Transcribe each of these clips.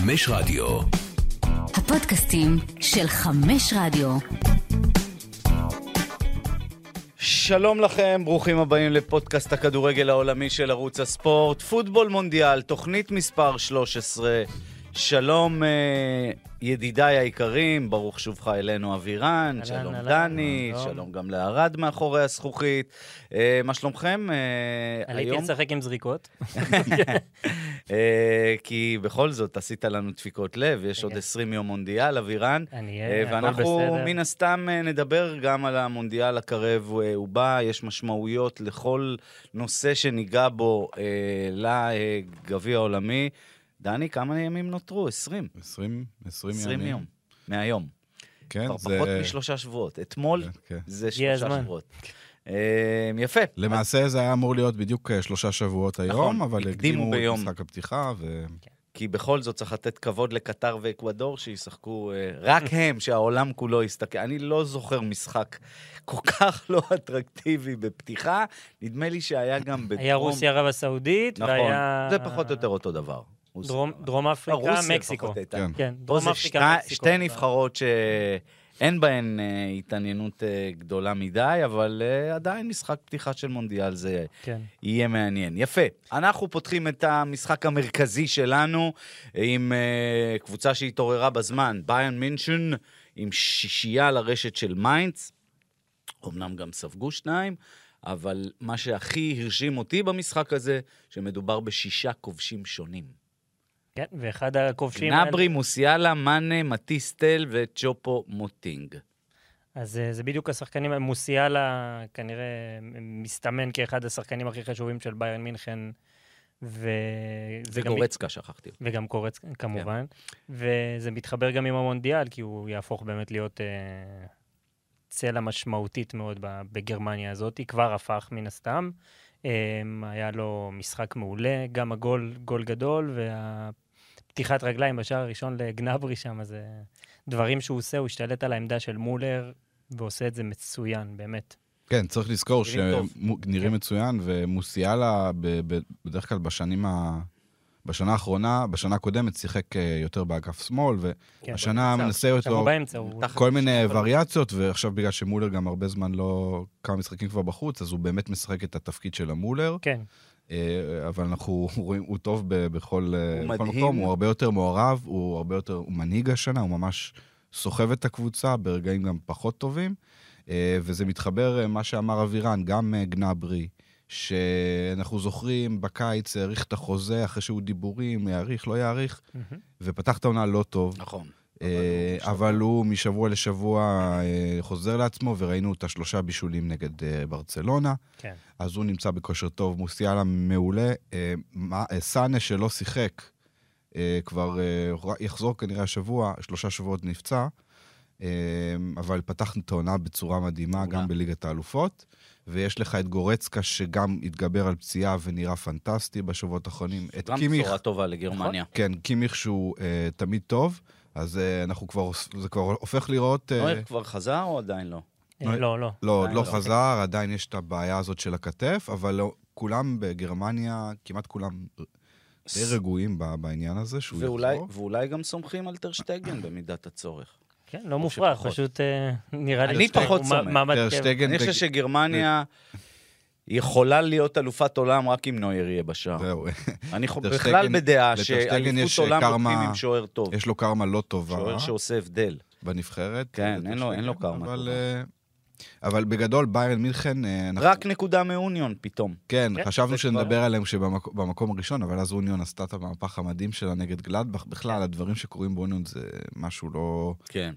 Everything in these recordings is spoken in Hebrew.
חמש רדיו. הפודקאסטים של חמש רדיו. שלום לכם, ברוכים הבאים לפודקאסט הכדורגל העולמי של ערוץ הספורט, פוטבול מונדיאל, תוכנית מספר 13. שלום אה, ידידיי היקרים, ברוך שובך אלינו אבירן, אהלן, שלום אהלן, דני, שלום. שלום גם לערד מאחורי הזכוכית. אה, מה שלומכם? אה, עליתי היום? לשחק עם זריקות. אה, כי בכל זאת עשית לנו דפיקות לב, יש עוד כן. 20 יום מונדיאל, אבירן. אני אה, אהיה, הכל ואנחנו. מן הסתם אה, נדבר גם על המונדיאל הקרב ובא, יש משמעויות לכל נושא שניגע בו לגביע העולמי. דני, כמה ימים נותרו? 20. 20, 20 20 ימים. יום. מהיום. כן, כבר זה... פחות משלושה שבועות. אתמול כן, כן. זה שלושה. שבועות. אה, יפה. למעשה זה היה אמור להיות בדיוק אה, שלושה שבועות היום, נכון, אבל הקדימו. את משחק הפתיחה, ו... כי בכל זאת צריך לתת כבוד לקטר ואקוודור שישחקו, אה, רק הם, שהעולם כולו יסתכל. אני לא זוכר משחק כל כך לא אטרקטיבי בפתיחה, נדמה לי שהיה גם בדרום... היה רוסיה ערב הסעודית, נכון, והיה... זה פחות או יותר אותו דבר. דרום- דרום לא, אפריקה, מקסיקו. כן. כן, דרום אפריקה, שתי, מקסיקו. שתי נבחרות שאין בהן אה, התעניינות אה, גדולה מדי, אבל אה, עדיין משחק פתיחה של מונדיאל זה כן. יהיה מעניין. יפה. אנחנו פותחים את המשחק המרכזי שלנו עם uh, קבוצה שהתעוררה בזמן, ביון מינשן, עם שישייה לרשת של מיינץ. אמנם גם ספגו שניים, אבל מה שהכי הרשים אותי במשחק הזה, שמדובר בשישה כובשים שונים. כן, ואחד הכובשים... גנאברי, מוסיאלה, מאנה, מתיס טל וצ'ופו מוטינג. אז אה, זה בדיוק השחקנים, מוסיאלה כנראה מסתמן כאחד השחקנים הכי חשובים של ביירן מינכן, ו... זה גם- וגורצקה, שכחתי. וגם גורצקה, כן. כמובן. וזה מתחבר גם עם המונדיאל, כי הוא יהפוך באמת להיות אה, צלע משמעותית מאוד בגרמניה הזאת. היא כבר הפך, מן הסתם. אה, היה לו משחק מעולה, גם הגול, גול גדול, והפתיחת רגליים בשער הראשון לגנברי שם, זה דברים שהוא עושה, הוא השתלט על העמדה של מולר, ועושה את זה מצוין, באמת. כן, צריך לזכור. שנראים כן. מצוין, ומוסיאלה בדרך כלל בשנים ה... בשנה האחרונה, בשנה הקודמת שיחק אה, יותר באגף שמאל, כן. והשנה באמצע. מנסה אותו באמצע, הוא... כל מיני וריאציות, ועכשיו בגלל שמולר גם הרבה זמן לא... כמה משחקים כבר בחוץ, אז הוא באמת משחק את התפקיד של המולר. כן, אה, אבל אנחנו רואים, הוא טוב ב- בכל, אה, הוא בכל. מקום, הוא הרבה יותר מעורב, הוא הרבה יותר, הוא מנהיג השנה, הוא ממש סוחב את הקבוצה, ברגעים גם פחות טובים. אה, וזה מתחבר, אה, מה שאמר אבירן, גם אה, גנברי, שאנחנו זוכרים, בקיץ האריך את החוזה אחרי שהוא דיבורים, יאריך, לא יאריך, מהמם. ופתח את העונה לא טוב. נכון. אה, אבל הוא אבל הוא משבוע לשבוע אה, חוזר לעצמו, וראינו את השלושה בישולים נגד אה, ברצלונה. כן. אז הוא נמצא בכושר טוב, מוסיאלה מעולה. אה, אה, סאנה שלא שיחק, אה, כבר אה, יחזור כנראה השבוע, שלושה שבועות נפצע, אה, אבל פתח את העונה בצורה מדהימה. גם בליגת האלופות. ויש לך את גורצקה, שגם התגבר על פציעה ונראה פנטסטי בשבועות האחרונים. את גם קימיך, בשורה טובה לגרמניה. כן, קימיך שהוא אה, תמיד טוב, אז אה, אנחנו כבר, זה כבר הופך לראות... אה, נויר כבר חזר או עדיין לא? אה, לא, לא. לא, עוד לא לא. חזר, עדיין יש את הבעיה הזאת של הכתף, אבל לא, כולם בגרמניה, כמעט כולם די רגועים בעניין הזה, שהוא יחזור. ואולי גם סומכים על טרשטגן במידת הצורך. כן, לא מופרך. פשוט אה, נראה לי... אני פחות סומך. אני חושב שגרמניה יכולה להיות אלופת עולם רק אם נויר יהיה בשער. זהו, אני בכלל בדעה שאליפות יש עולם לוקחים עם שוער טוב. יש לו קרמה לא טובה שוער שעושה הבדל. בנבחרת. כן, אין לו- אין לו קרמה אבל, טובה. אה, אבל בגדול, ביירן מינכן, אה, אנחנו- רק נקודה מאוניון פתאום. כן, כן, חשבנו שנדבר עליהם שבמקום הראשון, אבל אז אוניון עשתה את המהפך המדהים שלה נגד גלדבך. כן. בכלל, הדברים שקורים באוניון זה משהו לא... כן.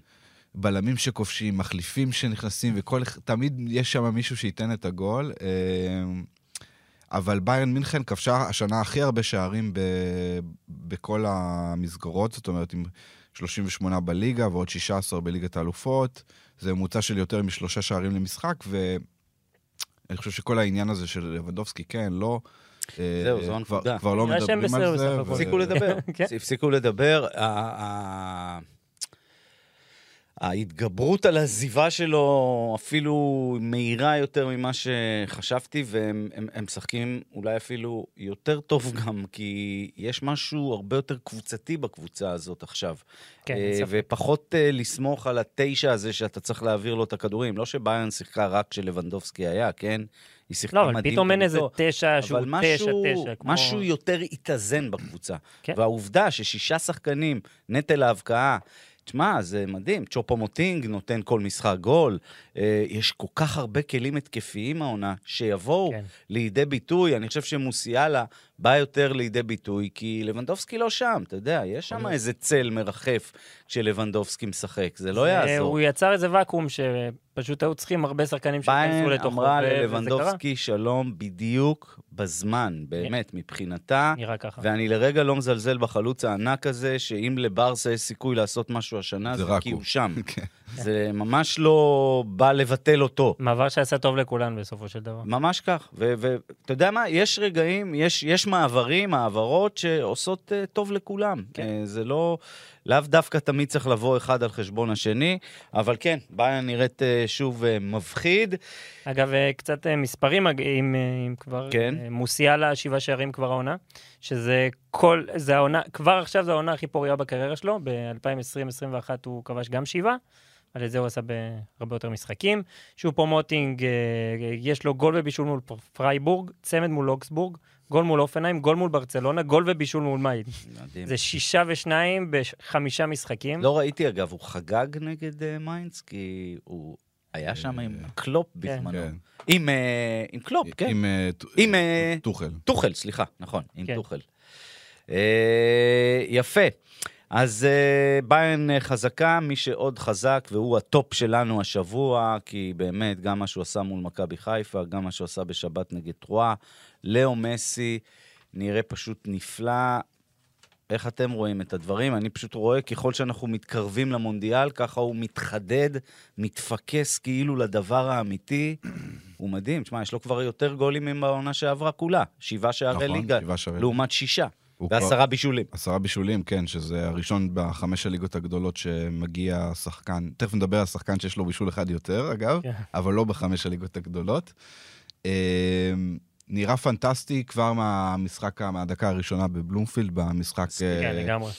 בלמים שכובשים, מחליפים שנכנסים, וכל... תמיד יש שם מישהו שייתן את הגול. אה, אבל ביירן מינכן כבשה השנה הכי הרבה שערים ב... בכל המסגרות, זאת אומרת, עם 38 בליגה ועוד 16 בליגת האלופות. זה ממוצע של יותר משלושה שערים למשחק, ואני חושב שכל העניין הזה של לבדובסקי, כן, לא... אה, זהו, זו הנקודה. כבר לא מדברים על זה. הפסיקו לדבר. כן. הפסיקו לדבר. ההתגברות על העזיבה שלו אפילו מהירה יותר ממה שחשבתי, והם הם, הם משחקים אולי אפילו יותר טוב גם, כי יש משהו הרבה יותר קבוצתי בקבוצה הזאת עכשיו. כן, אה. ופחות אה, לסמוך על התשע הזה שאתה צריך להעביר לו את הכדורים. לא שביירן שיחקה רק כשלבנדובסקי היה, כן? היא שיחקה לא, אבל מדהים פתאום אין איזה. תשע שהוא אבל תשע, משהו, תשע, כמו... משהו יותר התאזן בקבוצה. כן. והעובדה ששישה שחקנים, נטל ההבקעה, תשמע, זה מדהים. צ'ופו מוטינג נותן כל משחק גול. אה, יש כל כך הרבה כלים התקפיים העונה, שיבואו כן. לידי ביטוי. אני חושב שמוסיאלה בא יותר לידי ביטוי, כי לבנדובסקי לא שם, אתה יודע, יש שם איזה צל מרחף כשלבנדובסקי משחק, זה לא יעזור. הוא יצר איזה ואקום שפשוט היו צריכים הרבה שחקנים שייכנסו ביין לתוכו, אמרה וזה קרה. ללבנדובסקי שלום בדיוק בזמן, באמת, מבחינתה. נראה ככה. ואני לרגע לא מזלזל בחלוץ הענק הזה, שאם לברסה יש סיכוי לעשות משהו השנה, זה זה רק כי הוא. הוא שם. זה ממש לא בא לבטל אותו. מעבר שעשה טוב לכולן בסופו של דבר. ממש כך. ואתה יודע מה? יש רגעים, יש, יש מעברים, מעברות שעושות uh, טוב לכולם. כן. Uh, זה לא, לאו דווקא תמיד צריך לבוא אחד על חשבון השני, אבל כן, ביירן נראית uh, שוב uh, מפחיד. אגב, אה, קצת אה, מספרים, אם, אה, אם כבר, כן. אה, מוסיאלה, שבעה שערים כבר העונה, שזה כל, זה העונה, כבר עכשיו זו העונה הכי פוריה בקריירה שלו, ב-2020-2021 הוא כבש גם שבעה, על זה הוא עשה בהרבה יותר משחקים. צ'ופו מוטינג, אה, יש לו גול ובישול מול פרייבורג, צמד מול אוקסבורג, גול מול הופנהיים, גול מול ברצלונה, גול ובישול מול מיינץ. מדהים. זה שישה ושניים בחמישה משחקים. לא ראיתי, אגב, הוא חגג נגד אה, מיינץ, כי הוא היה שם עם קלופ בזמנו. כן. עם, אה, עם קלופ, כן. עם אה, עם, אה, טוחל. טוחל, סליחה, נכון, עם כן. טוחל. אה, יפה. אז אה, ביירן אה, חזקה, מי שעוד חזק, והוא ה top שלנו השבוע, כי באמת, גם מה שהוא עשה מול מכבי חיפה, גם מה שהוא עשה בשבת נגד טרואה, לאו מסי נראה פשוט נפלא. איך אתם רואים את הדברים? אני פשוט רואה ככל שאנחנו מתקרבים למונדיאל, ככה הוא מתחדד, מתפקס כאילו לדבר האמיתי. הוא מדהים, תשמע, יש לו כבר יותר גולים מהעונה שעברה כולה. שבעה שערי נכון, ליגה, שבעה שערי לעומת שישה. ועשרה בישולים. עשרה בישולים, כן, שזה הראשון בחמש הליגות הגדולות שמגיע שחקן, תכף נדבר על שחקן שיש לו בישול אחד יותר, אגב, כן. אבל לא בחמש הליגות הגדולות. אה, נראה פנטסטי כבר מהמשחק, מהדקה הראשונה בבלומפילד, במשחק כן, לגמרי.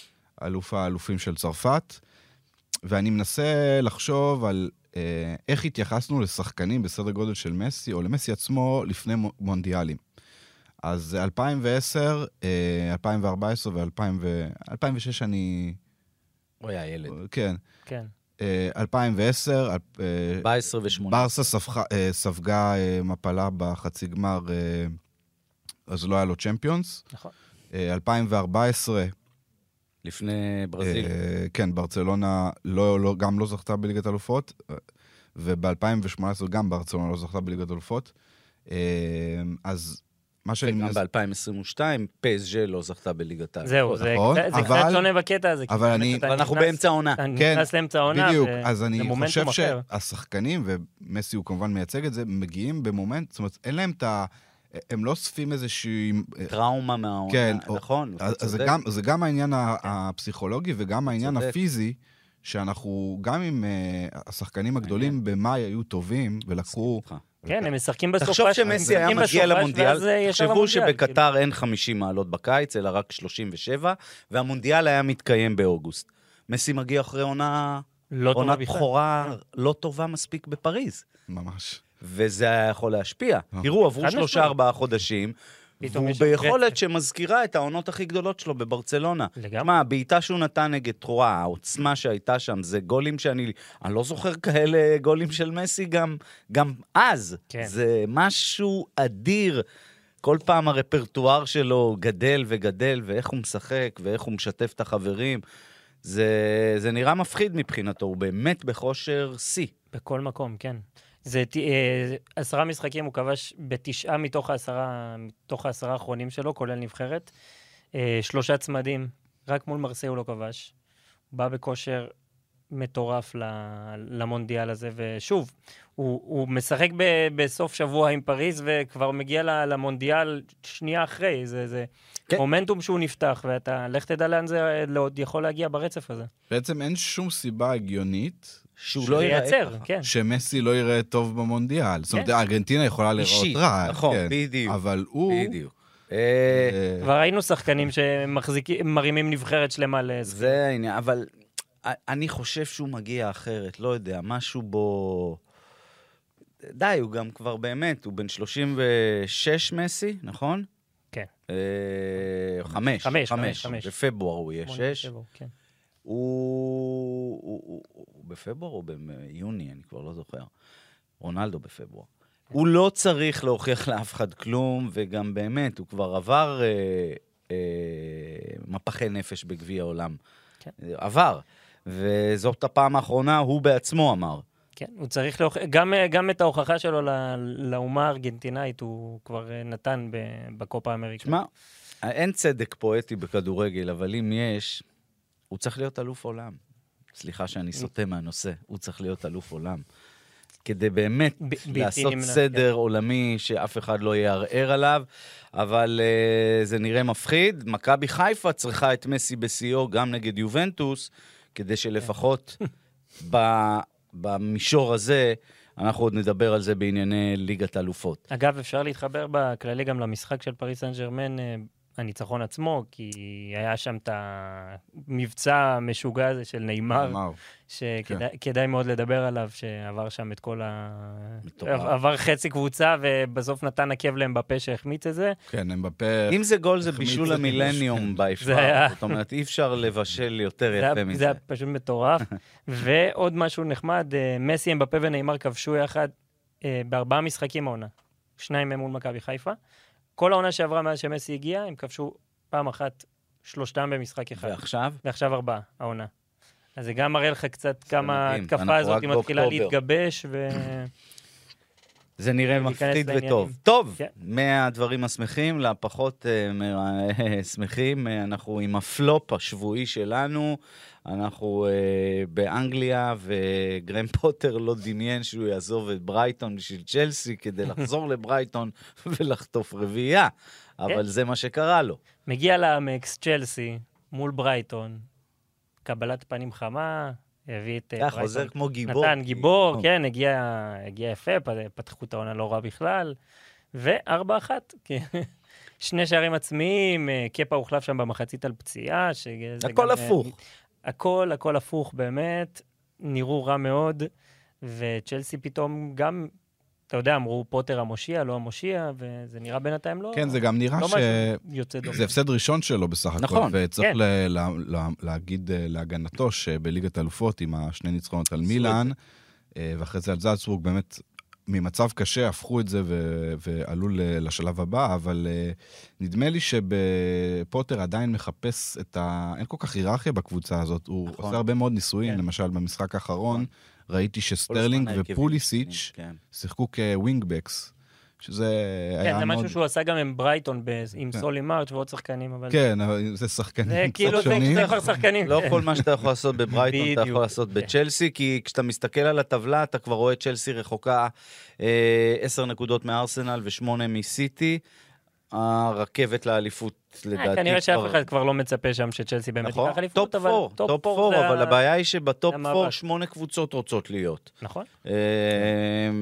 אלוף האלופים של צרפת, ואני מנסה לחשוב על אה, איך התייחסנו לשחקנים בסדר גודל של מסי, או למסי עצמו, לפני מו- מונדיאלים. אז 2010, אה, 2014 ו-2006 אני... הוא היה ילד. כן. כן. אה, 2010, אה, 14 ו-8. ברסה ספחה, אה, ספגה אה, מפלה בחצי גמר, אה, אז לא היה לו צ'מפיונס. נכון. אה, 2014, לפני ברזיל. כן, ברצלונה לא, לא, גם לא זכתה בליגת אלופות, אה, וב-2018 גם ברצלונה לא זכתה בליגת אלופות. אז מה שאני... וגם מנס- ב-2022, פסג'ה לא זכתה בליגת האלופות. זהו, זה נכון, קצת- זה אבל- קצת שונה בקטע הזה. אבל אני- אנחנו באמצע העונה. כן, נכנס לאמצע העונה, בדיוק, אז אני חושב. שהשחקנים, ומסי הוא כמובן מייצג את זה, מגיעים במומנט, זאת אומרת, אין להם את ה... הם לא אוספים איזושהי... טראומה מהעונה, כן, נכון. אז אז זה צודק. גם, זה גם העניין ה- הפסיכולוגי וגם העניין צודק. הפיזי, שאנחנו, גם אם uh, השחקנים הגדולים במאי היו טובים ולקחו... כן, הם משחקים בסופש. תחשוב שמסי היה מגיע למונדיאל, אה, תחשבו למונדיאל, כאילו. שבקטר אין 50 מעלות בקיץ, אלא רק 37, והמונדיאל היה מתקיים באוגוסט. מסי מגיע אחרי עונה, לא טובה עונת בכלל. בכורה לא טובה מספיק בפריז. ממש. וזה היה יכול להשפיע. אה. תראו, עברו חד שלושה משמעית. ארבעה חודשים, פתאום והוא יש שם ביכולת רצף. שמזכירה את העונות הכי גדולות שלו בברצלונה. לגמרי. תשמע, הבעיטה שהוא נתן נגד טרואה, העוצמה שהייתה שם, זה גולים שאני... אני לא זוכר כאלה גולים של מסי גם, גם אז. כן. זה משהו אדיר. כל פעם הרפרטואר שלו גדל וגדל, ואיך הוא משחק, ואיך הוא משתף את החברים. זה, זה נראה מפחיד מבחינתו, הוא באמת בכושר שיא. בכל מקום, כן. זה אה, עשרה משחקים, הוא כבש בתשעה מתוך העשרה, מתוך העשרה האחרונים שלו, כולל נבחרת. אה, שלושה צמדים, רק מול מרסיי הוא לא כבש. הוא בא בכושר מטורף ל- למונדיאל הזה, ושוב, הוא, הוא משחק ב, בסוף שבוע עם פריז וכבר מגיע למונדיאל שנייה אחרי. זה, זה כן. מומנטום שהוא נפתח, ואתה, לך תדע לאן זה אה, עוד יכול להגיע ברצף הזה. בעצם אין שום סיבה הגיונית שהוא לא ייראה ככה. כן. שמסי לא יראה טוב במונדיאל. זאת אומרת, כן. ארגנטינה יכולה להיראות אישית, רע. נכון, כן, בדיוק. אבל הוא... בדיוק. אה, אה, כבר ראינו שחקנים שמחזיקים, מרימים נבחרת שלמה לזה. זה העניין, אבל אני חושב שהוא מגיע אחרת, לא יודע, משהו בו... די, הוא גם כבר באמת, הוא בן 36 מסי, נכון? כן. אה, חמש, חמש, חמש. בפברואר הוא יהיה שש. כן. הוא בפברואר או ביוני, אני כבר לא זוכר. רונלדו בפברואר. הוא לא צריך להוכיח לאף אחד כלום, וגם באמת, הוא כבר עבר אה, אה, מפחי נפש בגביע העולם. כן. עבר. וזאת הפעם האחרונה, הוא בעצמו אמר. כן, הוא צריך להוכיח, גם, גם את ההוכחה שלו ל- לאומה הארגנטינאית הוא כבר אה, נתן בקופה האמריקאית. שמע, אין צדק פואטי בכדורגל, אבל אם יש, הוא צריך להיות אלוף עולם. סליחה שאני סוטה מהנושא, הוא צריך להיות אלוף עולם. כדי באמת ב- לעשות נמנע, סדר עולמי שאף אחד לא יערער עליו, אבל uh, זה נראה מפחיד. מכבי חיפה צריכה את מסי בשיאו גם נגד יובנטוס, כדי שלפחות ב, במישור הזה, אנחנו עוד נדבר על זה בענייני ליגת אלופות. אגב, אפשר להתחבר בכללי גם למשחק של פריס סן ג'רמן, אה, הניצחון עצמו, כי היה שם את המבצע המשוגע הזה של נאמר, אמר. שכדאי מאוד לדבר עליו, שעבר שם את כל ה... מטורף. עבר חצי קבוצה, ובסוף נתן עקב להם בפה שהחמיץ את זה. כן, הם בפה... אם זה גול, זה בישול המילניום הראש, זה היה-. זאת אומרת, אי אפשר לבשל יותר זה יפה זה מזה. היה פשוט מטורף. ועוד משהו נחמד, אה, מסי, אמבפה ונאמר כבשו יחד אה, בארבעה משחקים העונה. שניים מהם מול מכבי חיפה. כל העונה שעברה מאז שמסי הגיע, הם כבשו פעם אחת, שלושתם במשחק אחד. ועכשיו? ועכשיו ארבעה, העונה. אז זה גם מראה לך קצת כמה אנחנו הזאת מתחילה. להתגבש, ו... זה נראה מפחיד. וטוב. טוב, כן. מהדברים השמחים לפחות אה, שמחים, אנחנו עם הפלופ השבועי שלנו. אנחנו אה, באנגליה, וגרם פוטר לא דמיין שהוא יעזוב את ברייטון בשביל צ'לסי כדי לחזור לברייטון ולחטוף רביעייה. אבל כן. זה מה שקרה לו. מגיע לאמקס, צ'לסי, מול ברייטון, קבלת פנים חמה, הביא את אה, היה חוזר כמו גיבור. נתן גיבור, כי- כן, הגיע, יפה, פתחו את העונה לא רע בכלל, וארבע אחת. כן. שני שערים עצמיים, אה, קפה הוחלף שם במחצית על פציעה. הכל אה, הפוך. הכל, הכל הפוך באמת, נראו רע מאוד, וצ'לסי פתאום גם, אתה יודע, אמרו פוטר המושיע, לא המושיע, וזה נראה בינתיים לא... כן, זה גם נראה לא ש... זה הפסד ראשון שלו בסך הכל. נכון, וצריך כן. ל- ל- ל- להגיד אה, להגנתו שבליגת האלופות, עם השני ניצחונות על מילאן, אה, ואחרי זה על זלצבורג, באמת ממצב קשה הפכו את זה ו- ועלו לשלב הבא, אבל אה, נדמה לי שפוטר עדיין מחפש את ה... אין כל כך היררכיה בקבוצה הזאת. הוא נכון. עושה הרבה מאוד ניסויים, כן. למשל במשחק האחרון, נכון. ראיתי שסטרלינג. ופוליסיץ' כן. שיחקו כ wingbacks, שזה היה כן, זה מאוד... משהו שהוא עשה גם עם ברייטון, ב- עם כן. סולי מרץ' ועוד שחקנים, אבל... כן, אבל זה שחקנים זה קצת כאילו, זה שונים. זה כבר שחקנים. לא כל מה שאתה יכול לעשות בברייטון, אתה. יכול לעשות כן. בצ'לסי, כי כשאתה מסתכל על הטבלה, אתה כבר רואה צ'לסי רחוקה אה, עשר נקודות מארסנל ושמונה מסיטי. הרכבת לאליפות, לדעתי, אה, כנראה שאף אחד כבר לא מצפה שם שצ'לסי באמת נכון, ייקח אליפות, top אבל... four, top four four, זה אבל הבעיה היא שב top. four שמונה קבוצות רוצות להיות. נכון. אה,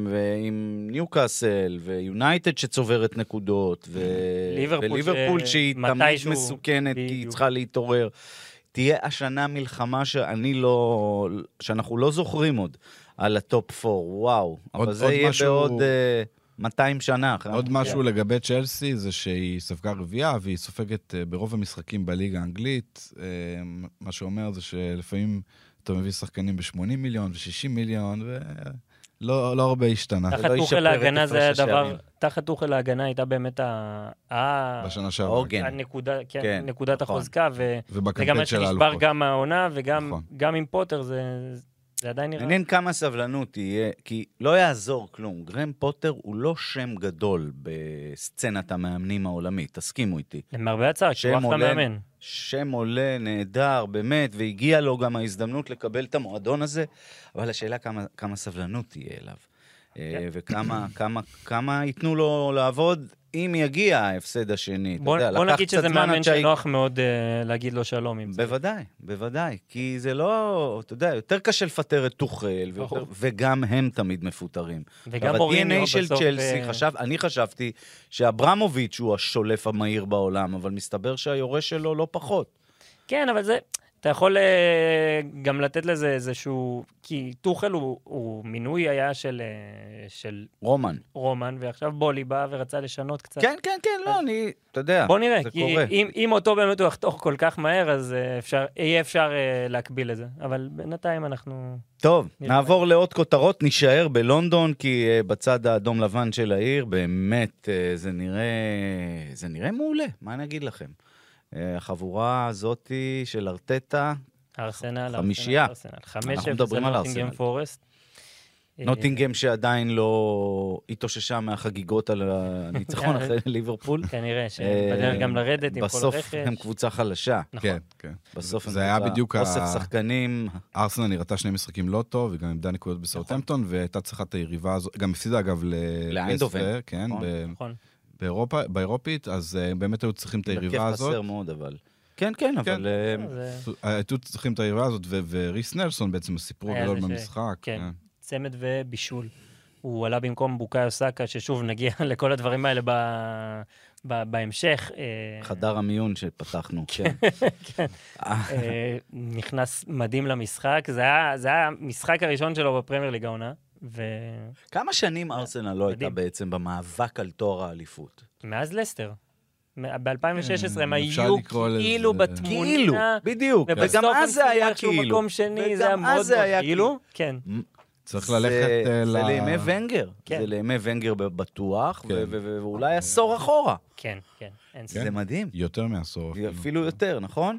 ועם ניוקאסל, ויונייטד שצוברת נקודות, ו... וליברפול שהיא תמיד מסוכנת, כי היא. צריכה להתעורר. תהיה השנה מלחמה שאני לא... שאנחנו לא זוכרים עוד על ה top four, וואו. אבל זה יהיה בעוד אה, 200 שנה. אחרי עוד. משהו לגבי צ'לסי זה שהיא ספגה רביעייה והיא סופגת אה, ברוב המשחקים בליגה האנגלית. אה, מה שאומר זה שלפעמים אתה מביא שחקנים ב-80 מיליון ו-60 מיליון ולא לא הרבה השתנה לא תחת טוחל את ההגנה זה היה דבר... תחת טוחל ההגנה הייתה באמת ה... בשנה שעברה. העוגן. הנקודה, כן, כן, נקודת נכון. החוזקה, ו... זה גם ובקמפיין מה של שנשבר האלופות. גם מהעונה, וגם נכון. גם עם פוטר זה זה עדיין נראה... מעניין כמה סבלנות תהיה, כי לא יעזור כלום. גרם פוטר הוא לא שם גדול בסצנת המאמנים העולמית, תסכימו איתי. למרבה הצער, שם עולה- מאמן. שם עולה, נהדר, באמת, והגיע לו גם ההזדמנות לקבל את המועדון הזה, אבל השאלה כמה, כמה סבלנות תהיה אליו. אה, וכמה כמה, כמה ייתנו לו לעבוד אם יגיע ההפסד השני, אתה יודע, בוא נגיד שזה מאמן עד שה... שנוח מאוד uh, להגיד לו שלום עם זה. בוודאי, בוודאי. כי זה לא, אתה יודע, יותר קשה לפטר את טוחל, ויותר, ברור. וגם הם תמיד מפוטרים. וגם בוריניו ה-DNA של בסוף, צ'לסי, אה, חשב, אני חשבתי שאברמוביץ' הוא השולף המהיר בעולם, אבל מסתבר שהיורש שלו לא פחות. כן, אבל זה, אתה יכול אה, גם לתת לזה איזשהו... כי טוחל הוא, הוא מינוי היה של, אה, של רומן. רומן, ועכשיו בולי בא ורצה לשנות קצת. כן, כן, כן, לא, אני, אתה יודע, בוא נראה, זה כי קורה. אם, אם אותו באמת הוא יחתוך כל כך מהר, אז אה, אפשר, יהיה אפשר להקביל את זה. אבל בינתיים אנחנו... טוב. נעבור לעוד כותרות, נישאר בלונדון, כי בצד האדום-לבן של העיר, באמת, זה נראה, זה נראה מעולה, מה אני אגיד לכם? Uh, החבורה הזאתי של ארטטה, ארסנל, חמישייה. ארסנל, ארסנל. חמש אנחנו מדברים על ארסנל. פורסט. אה, נוטינגהם שעדיין לא התאוששה מהחגיגות על הניצחון אחרי ליברפול. כנראה שבדרך גם לרדת עם כל הרכש. בסוף הם קבוצה חלשה. נכון. כן, כן. בסוף הם זה היה קבוצה- אוסף שחקנים, ארסנל נראתה שני משחקים לא טוב, וגם איבדה נקודות בסאוטהמפטון, והייתה צריכה את היריבה הזו, גם הפסידה אגב ל... לאיינדהובן, לסטר, כן, נכון. באירופה, באירופית, אז אה, באמת היו צריכים את היריבה הזאת. חסר מאוד, אבל... כן, כן, אבל... אה, זה היו צריכים את היריבה הזאת, ו- וריס נלסון בעצם הסיפור הגדול במשחק. כן. כן. צמד ובישול. הוא עלה במקום בוקאיו סאקה, ששוב, נגיע לכל הדברים האלה ב... ב... בהמשך. אה, חדר המיון שפתחנו, כן. אה, נכנס מדהים למשחק. זה היה, זה היה המשחק הראשון שלו בפרמייר ליג העונה, ומאז כמה שנים ארסנל לא הייתה. בעצם במאבק על תואר האליפות? לסטר. ב-2016 הם כן, אפשר היו כאילו כאילו, בתמונה, בדיוק. ובסוף וגם הם אז זה היה כאילו. מקום שני, זה היה וגם מאוד זה היה כאילו. כן. צריך זה- ללכת אה, זה ל- לימי ונגר. כן. זה לימי ונגר בטוח, כן. ו- ו- ואולי עשור אחורה. כן, כן, כן. זה מדהים. יותר מעשור. אפילו. אפילו יותר, נכון?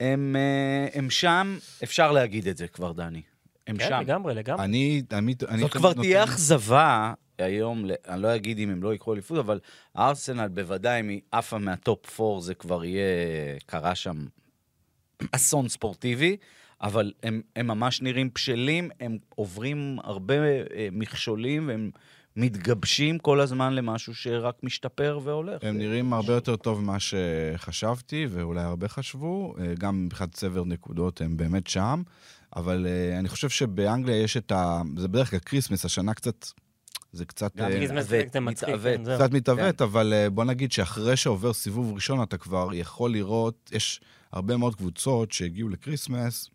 הם אה, הם שם, אפשר להגיד את זה כבר, דני. הם כן, שם. לגמרי, לגמרי. אני, אני, אני זאת תמיד כבר תהיה אכזבה היום, אני לא אגיד אם הם לא יקחו אליפות, אבל ארסנל בוודאי, אם היא עפה מהטופ 4, זה כבר יהיה, קרה שם אסון ספורטיבי, אבל הם, הם ממש נראים בשלים, הם עוברים הרבה אה, מכשולים, והם מתגבשים כל הזמן למשהו שרק משתפר והולך. הם נראים הרבה יותר טוב ממה שחשבתי, ואולי הרבה חשבו. אה, גם מבחינת צבר נקודות הם באמת שם. אבל אה, אני חושב שבאנגליה יש את ה... זה בדרך כלל כריסמס, השנה קצת... זה קצת... גם אה, כריסמס מתעוות, זה מצחיק, מתעוות. כן. קצת מתעוות, אבל אה, בוא נגיד שאחרי שעובר סיבוב ראשון, אתה כבר יכול לראות, יש הרבה מאוד קבוצות שהגיעו לקריסמס,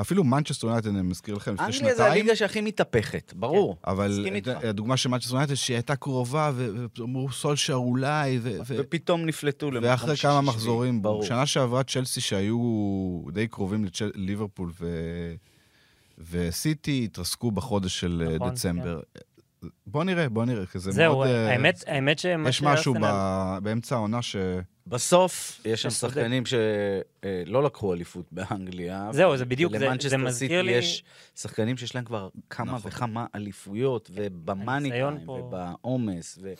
אפילו מנצ'סטר יונייטד, אני מזכיר לכם, לפני אנגליה זה שנתיים. הליגה שהכי מתהפכת, ברור. אבל מסכים איתך. הדוגמה של מנצ'סטר יונייטד, שהיא הייתה קרובה, ואמרו סולשר אולי, ו- ו- ופתאום נפלטו למקום ואחרי שישי, כמה שביעי. מחזורים, ברור. שנה שעברה צ'לסי שהיו די קרובים לליברפול ו... וסיטי התרסקו בחודש של אה, נכון, דצמבר. בוא נראה, בוא נראה, כי זה זהו, מאוד... אה, האמת, האמת שמה יש משהו ב... באמצע העונה ש... בסוף, יש שם. שחקנים שלא לקחו אליפות באנגליה. זהו, זה בדיוק, זה- זה מזכיר לי- יש שחקנים שיש להם כבר כמה נכון. וכמה אליפויות, ובמאני טיים, ובעומס, ו...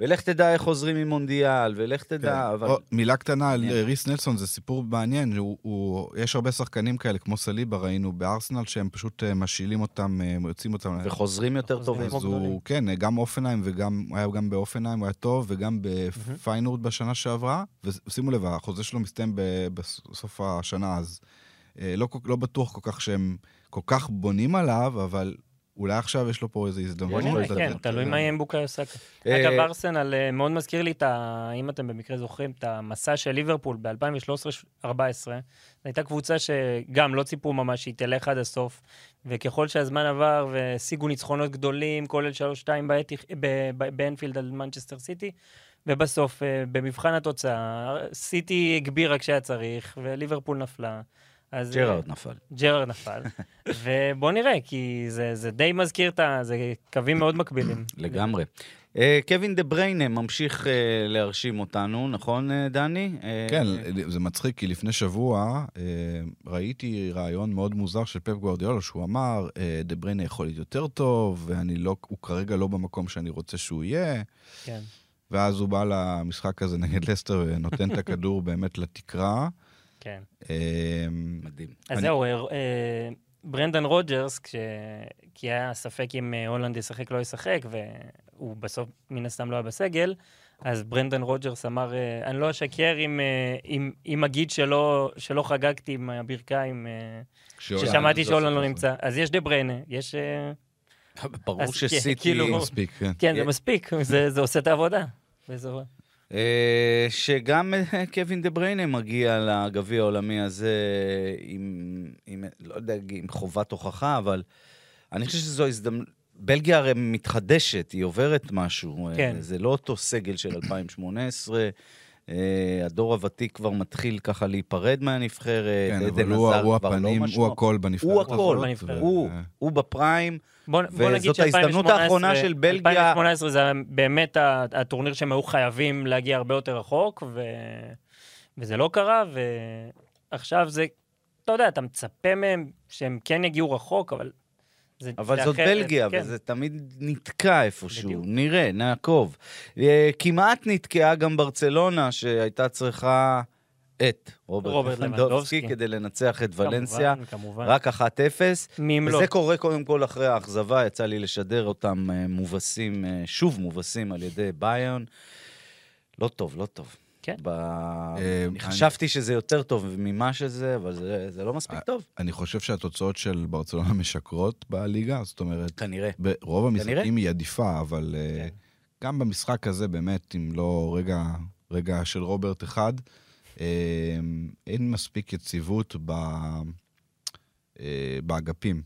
ולך תדע איך חוזרים ממונדיאל, ולך תדע, אבל... או, מילה קטנה על מעניין. ריס נלסון, זה סיפור מעניין. הוא, הוא, יש הרבה שחקנים כאלה, כמו סליבה, ראינו בארסנל, שהם פשוט אה, משילים אותם, אה, יוצאים אותם. וחוזרים יותר. טובים. אז הוא. כן, גם אופנהיים וגם, הוא היה גם באופנהיים, הוא היה טוב, וגם בפיינורד בשנה שעברה. ושימו לב, החוזה שלו מסתיים בסוף השנה, אז אה, לא, לא בטוח כל כך שהם כל כך בונים עליו, אבל אולי עכשיו יש לו פה איזו הזדמנות. כן, תלוי. מה יהיה עם בוקאיו סאקה. אה, אגב, ארסנל אה, מאוד מזכיר לי את ה... אם אתם במקרה זוכרים, את המסע של ליברפול ב-2013-2014. זו הייתה קבוצה שגם לא ציפו ממש שהיא תלך עד הסוף, וככל שהזמן עבר והשיגו ניצחונות גדולים, כולל 3-2 באתי- ב- ב- באנפילד על מנצ'סטר סיטי, ובסוף, אה, במבחן התוצאה, סיטי הגבירה כשהיה צריך, וליברפול נפלה. אז, אה, ג'רארד נפל. ג'רארד נפל. ובוא נראה, כי זה, זה די מזכיר את ה... זה קווים מאוד מקבילים. לגמרי. אה, קווין דה בריינה ממשיך אה, להרשים אותנו, נכון, דני? כן, זה מצחיק, כי לפני שבוע אה, ראיתי רעיון מאוד מוזר של פפ גוורדיאלה, שהוא אמר, דה בריינה יכול להיות יותר טוב, ואני לא, הוא כרגע לא במקום שאני רוצה שהוא יהיה. כן. ואז הוא בא למשחק הזה נגד לסטר ונותן את הכדור באמת לתקרה. כן. אה, מדהים. אז זהו, אה, אה, ברנדן רוג'רס, כש... כי היה ספק אם אה, הולנד ישחק, לא ישחק, הוא בסוף מן הסתם לא היה בסגל, אז ברנדן רוג'רס אמר, אני לא אשקר אם, אם, אם אגיד שלא, שלא חגגתי עם הברכיים, ששמעתי זה שהולנד לא נמצא. אז יש דה בריינה, יש... ברור כן, שסיטי... כאילו- מספיק, כן. כן, זה מספיק, זה, זה עושה את העבודה. אה, שגם אה, קווין דה בריינה מגיע לגביע העולמי הזה עם, עם, לא יודע, עם חובת הוכחה, אבל אני חושב שזו הזדמנות... בלגיה הרי מתחדשת, היא עוברת משהו. אה, כן. זה לא אותו סגל של 2018. אה, הדור הוותיק כבר מתחיל ככה להיפרד מהנבחרת. כן, עדן אבל הוא עזר כבר לא הפנים, משמעו. הוא הכל בנבחרת. הוא הכל, בנבחרת. הוא, הוא בפריים. בוא, בוא נגיד וזאת ההזדמנות האחרונה של בלגיה. 2018 זה באמת הטורניר שהם היו חייבים להגיע הרבה יותר רחוק, ו... וזה לא קרה, ועכשיו זה, אתה יודע, אתה מצפה מהם שהם כן יגיעו רחוק, אבל זה אבל זה זאת אחרת, בלגיה, כן. וזה תמיד נתקע איפשהו. בדיוק. נראה, נעקוב. אה, כמעט נתקעה גם ברצלונה, שהייתה צריכה את רוברט רוברט לבנדובסקי. כדי לנצח את ולנסיה. כמובן, כמובן. רק 1-0. מי אם לא? וזה קורה קודם כל אחרי האכזבה, יצא לי לשדר אותם אה, מובסים, אה, שוב מובסים על ידי ביירן. לא טוב, לא טוב. כן. ב... אה, אני חשבתי שזה יותר טוב ממה שזה, אבל זה, זה לא מספיק אה, טוב. אני חושב שהתוצאות של ברצלונה משקרות בליגה, זאת אומרת, כנראה. ברוב המשחקים. היא עדיפה, אבל אה, כן. גם במשחק הזה, באמת, אם לא רגע, רגע של רוברט אחד, אין מספיק יציבות ב, באגפים.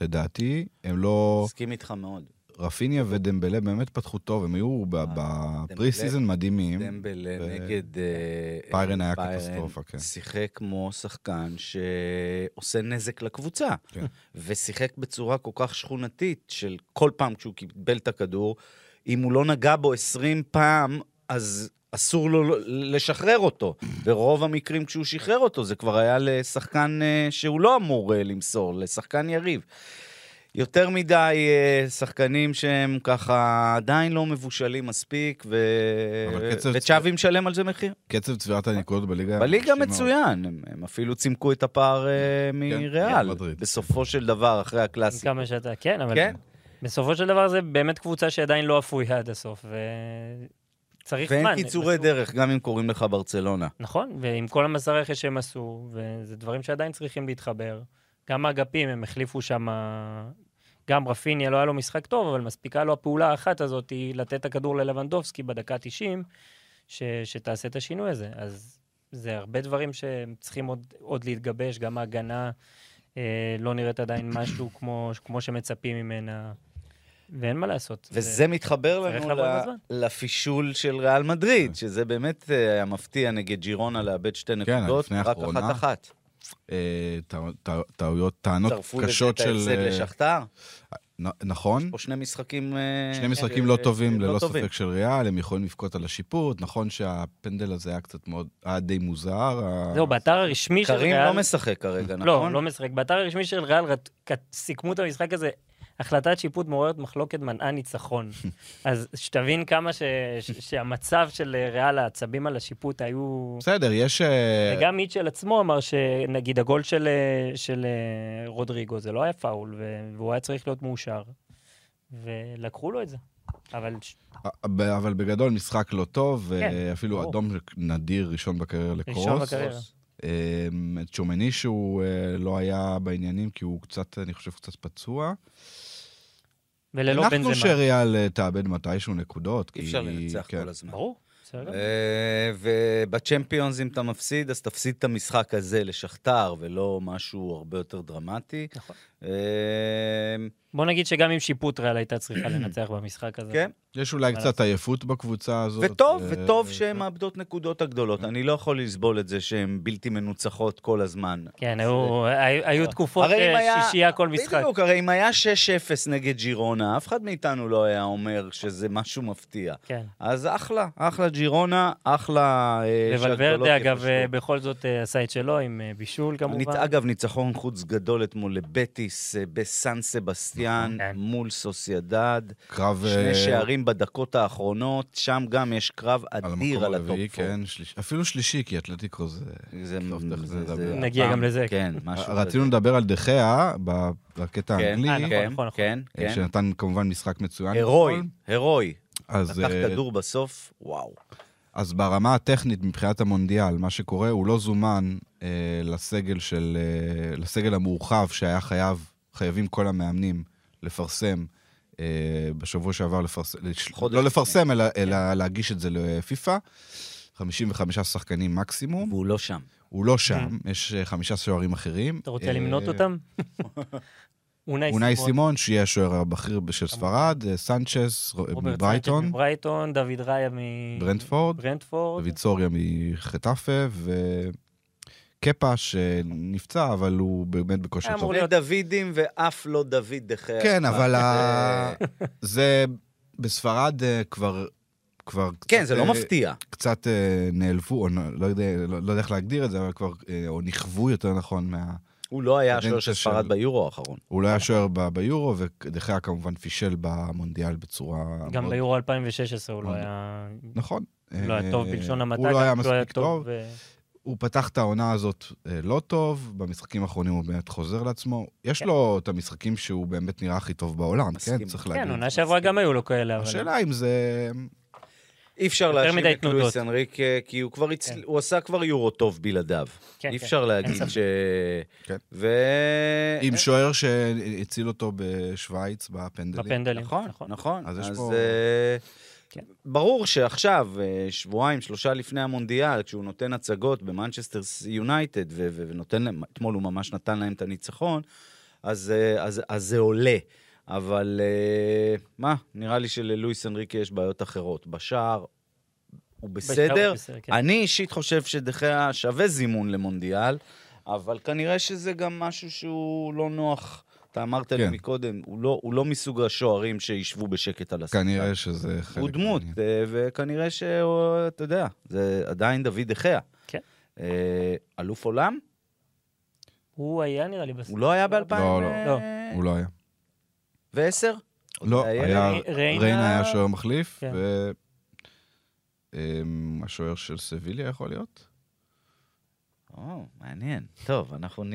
לדעתי, הם לא... מסכים איתך מאוד. רפיניה ודמבלה באמת פתחו טוב, הם היו ב pre-season מדהימים. דמבלה נגד... אה, ביירן היה ביירן קטסטרופה, כן. שיחק כמו שחקן שעושה נזק לקבוצה. כן. ושיחק בצורה כל כך שכונתית, של כל פעם כשהוא קיבל את הכדור, אם הוא לא נגע בו 20 פעם, אז אסור לו לשחרר אותו. ברוב המקרים כשהוא שחרר אותו, זה כבר היה לשחקן אה, שהוא לא אמור אה, למסור, לשחקן יריב. יותר מדי אה, שחקנים שהם ככה עדיין לא מבושלים מספיק, ו... וצ'אבי משלם על זה מחיר. קצב צבירת הנקודות בליגה... בליגה. מצוין, הם, הם אפילו צימקו את הפער אה, מריאל, ריאל מדריד. בסופו של דבר, אחרי הקלאסיקו. כמה שאתה, כן, אבל כן. בסופו של דבר זה באמת קבוצה שעדיין לא אפויה עד הסוף, וצריך זמן. ואין הם קיצורי עשו- דרך, גם אם קוראים לך ברצלונה. נכון, ועם כל המסע רכש שהם עשו, וזה דברים שעדיין צריכים להתחבר. גם האגפים, הם החליפו שם... גם רפיניה לא היה לו משחק טוב, אבל מספיקה לו הפעולה האחת הזאת, היא לתת את הכדור ללבנדובסקי בדקה 90, ש, שתעשה את השינוי הזה. אז זה הרבה דברים שצריכים עוד, עוד להתגבש, גם ההגנה אה, לא נראית עדיין משהו כמו, כמו שמצפים ממנה, ואין מה לעשות. וזה מתחבר צריך לנו ל-. לפישול של ריאל מדריד, שזה באמת אה, היה מפתיע נגד ג'ירונה לאבד שתי נקודות, לפני רק האחרונה. אחת-אחת. אה, טע- טע- טעויות, טענות צרפו לזה קשות את של... ההפסד אה, לשכתר, נכון. פה שני משחקים... אה, שני משחקים לא טובים, לא ללא טובים. ספק של ריאל, הם יכולים לבכות על השיפוט. נכון שהפנדל הזה היה קצת מאוד, היה די מוזר. זהו, באתר הרשמי של קרים ריאל... לא משחק כרגע, נכון? לא, לא משחק. באתר הרשמי של ריאל סיכמו את המשחק הזה, החלטת שיפוט מעוררת מחלוקת מנעה ניצחון. אז שתבין כמה ש- ש- שהמצב של אה, ריאל, העצבים על השיפוט היו... בסדר, יש... אה, וגם מיטשל עצמו אמר שנגיד הגול של, אה, של רודריגו זה לא היה פאול, והוא היה צריך להיות מאושר. ולקחו לו את זה. אבל אבל בגדול משחק לא טוב, כן, ואפילו ברור. אדום נדיר ראשון בקריירה לקרוס. ראשון בקריירה. צ'ומני שהוא לא היה בעניינים, כי הוא קצת, אני חושב, קצת פצוע. וללא אנחנו בנזמה. שריאל אה, תאבד מתישהו נקודות. אי כי- אפשר לנצח כן. כל הזמן. ברור. אה, ובצ'מפיונס, אם אתה מפסיד, אז תפסיד את המשחק הזה לשכתר, ולא משהו הרבה יותר דרמטי. נכון. אה, בוא נגיד שגם עם שיפוט ריאל הייתה צריכה לנצח במשחק הזה. כן, יש אולי קצת עייפות בקבוצה הזאת. וטוב, אה, וטוב אה, שהן מאבדות נקודות הגדולות. אני לא יכול לסבול את זה שהן בלתי מנוצחות כל הזמן. כן, היו- היו תקופות אם אה, שישייה כל משחק. בדיוק, הרי אם היה 6-0 נגד ג'ירונה, אף אחד מאיתנו לא היה אומר שזה משהו מפתיע. כן. אז אחלה, אחלה ג'ירונה, אחלה... אה, שהגדולות וולברדה, אגב. אה, בכל זאת אה, עשה את שלו עם אה, בישול כמובן. אגב, ניצחון חוץ גדול אתמול לבטיס אה, בסן סבסטיאן כן. מול סוסיידד. קרב... שני אה, שערים בדקות האחרונות, שם גם יש קרב על אדיר על ה top four. כן, שליש- אפילו שלישי, כי אתלטיקו זה... זה, זה. זה, נגיע גם לזה. כן, משהו רצינו כזה. לדבר על דה חאה בקטע כן, האנגלי, אה, נכון, כן, נכון, נכון. כן, אה, כן. שנתן כמובן משחק מצוין. הירואי. הירואי. אז, לקח כדור בסוף, וואו. אז ברמה הטכנית מבחינת המונדיאל, מה שקורה, הוא לא זומן אה, לסגל של... אה, לסגל המורחב שהיה חייב, חייבים כל המאמנים לפרסם אה, בשבוע שעבר, לפרס... לא. לפרסם, אלא, אלא להגיש את זה לפיפ"א. 55 שחקנים מקסימום. והוא לא שם. הוא לא שם, יש אה, חמישה שוערים אחרים. אתה רוצה אה, למנות אותם? אונאי אונאי סימון, סימון, שיהיה השוער הבכיר של ספרד, אה, סנצ'ס, מברייטון, מברייטון, דוד ראיה ברנדפורד, מברנדפורד. דוד סוריה מחטאפה, וקפה שנפצע, אבל הוא באמת בכושר היה טוב. אמור להיות- דוידים ואף לא דוד דחיה. כן, אבל ה- זה בספרד אה, כבר... כבר כן, קצת, זה לא אה, מפתיע. קצת נעלבו, או לא יודע, לא לא יודע איך להגדיר את זה, אבל כבר, או נכוו יותר נכון מה... הוא לא היה השוער של ספרד ביורו האחרון. הוא לא היה שוער ב- ביורו, ודחיה כמובן פישל במונדיאל בצורה... גם מאוד- ביורו 2016 הוא לא. היה... נכון. לא היה טוב אה, בלשון המעטה. הוא לא היה מספיק טוב. ו- הוא פתח את העונה הזאת אה, לא טוב, במשחקים האחרונים הוא באמת חוזר לעצמו. יש כן. לו את המשחקים שהוא באמת נראה הכי טוב בעולם, מסכים. כן? צריך להגיד. כן, עונה שעברה גם היו לו כאלה, אבל... השאלה אם זה... אי אפשר להאשים את לואיס. אנריקה, כי הוא כבר הצ- כן. הוא עשה כבר יורו טוב בלעדיו. כן, אי כן. אפשר להגיד ספק. ש... כן. ו... עם שוער שהציל אותו בשוויץ בפנדלים. בפנדלים. נכון, נכון. אז יש אז פה- אה, כן. ברור שעכשיו, אה, שבועיים, שלושה לפני המונדיאל, כשהוא נותן הצגות במנצ'סטר יונייטד, ונותן להם, אתמול הוא ממש נתן להם את הניצחון, אז, אה, אז, אז זה עולה. אבל אה, מה, נראה לי שללואיס אנריקה יש בעיות אחרות. בשער הוא בסדר. בסדר, כן. אני אישית חושב שדחיה שווה זימון למונדיאל, אבל כנראה שזה גם משהו שהוא לא נוח. אתה אמרת לי כן. מקודם, הוא לא, הוא לא מסוג השוערים שישבו בשקט על הספסל. כנראה שזה חלק... הוא דמות, מהעניין. אה, וכנראה שאתה יודע, זה עדיין דוד דחיה. כן. אה, אלוף עולם? הוא היה נראה לי בסדר. הוא לא היה ב-2010? לא, לא. הוא לא היה. עוד לא, היה. ריינה- ריינה היה שוער מחליף, כן. ו... אמ, השוער של סביליה יכול להיות? או, מעניין. טוב, אנחנו נ...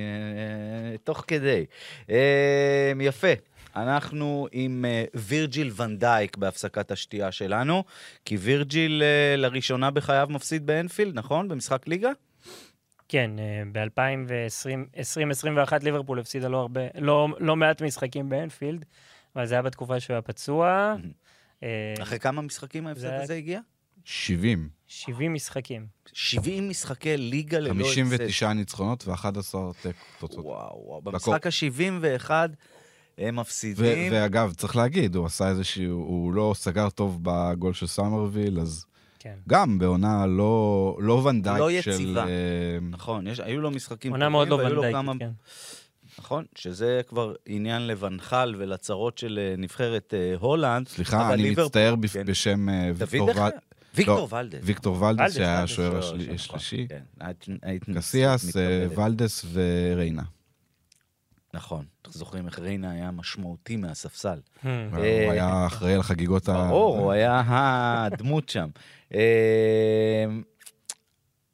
תוך כדי. אה, יפה. אנחנו עם אה, וירג'יל ונדייק בהפסקת השתייה שלנו, כי וירג'יל אה, לראשונה בחייו מפסיד באנפילד, נכון? במשחק ליגה? כן, ב-2020-2021 ליברפול הפסידה לו הרבה, לא, לא מעט משחקים באנפילד, אבל זה היה בתקופה שהוא היה פצוע. אה, אחרי כמה משחקים ההפסד זה- הזה הגיע? 70. 70 משחקים. 70 משחקי ליגה ללא הפסד. 59 ניצחונות ו-11 תוצאות. וואו. במשחק ה-71 הם מפסידים. ואגב, צריך להגיד, הוא עשה איזשהו, הוא לא סגר טוב בגול של סאמרוויל, אז כן. גם בעונה לא, לא ונדייק לא של... יציבה. אה, נכון, יש, היו לו משחקים עונה מאוד לא ונדייקית, כמה- כן. נכון, שזה כבר עניין לואן חאל ולצרות של אה, נבחרת אה, הולנד. סליחה, אני ליברפול- מצטער בפ- כן. בשם ויקטור דחיה? ול- ויקטור לא, ולדס. ויקטור ולדס, ולדס, שהיה ולדס, השוער שוער השלי- נכון, השלישי. כן, קסיאס. ולדס וריינה. נכון, אתם זוכרים איך ריינה היה משמעותי מהספסל. Hmm. הוא היה אחראי על חגיגות ה... ברור, הוא היה הדמות שם. אה,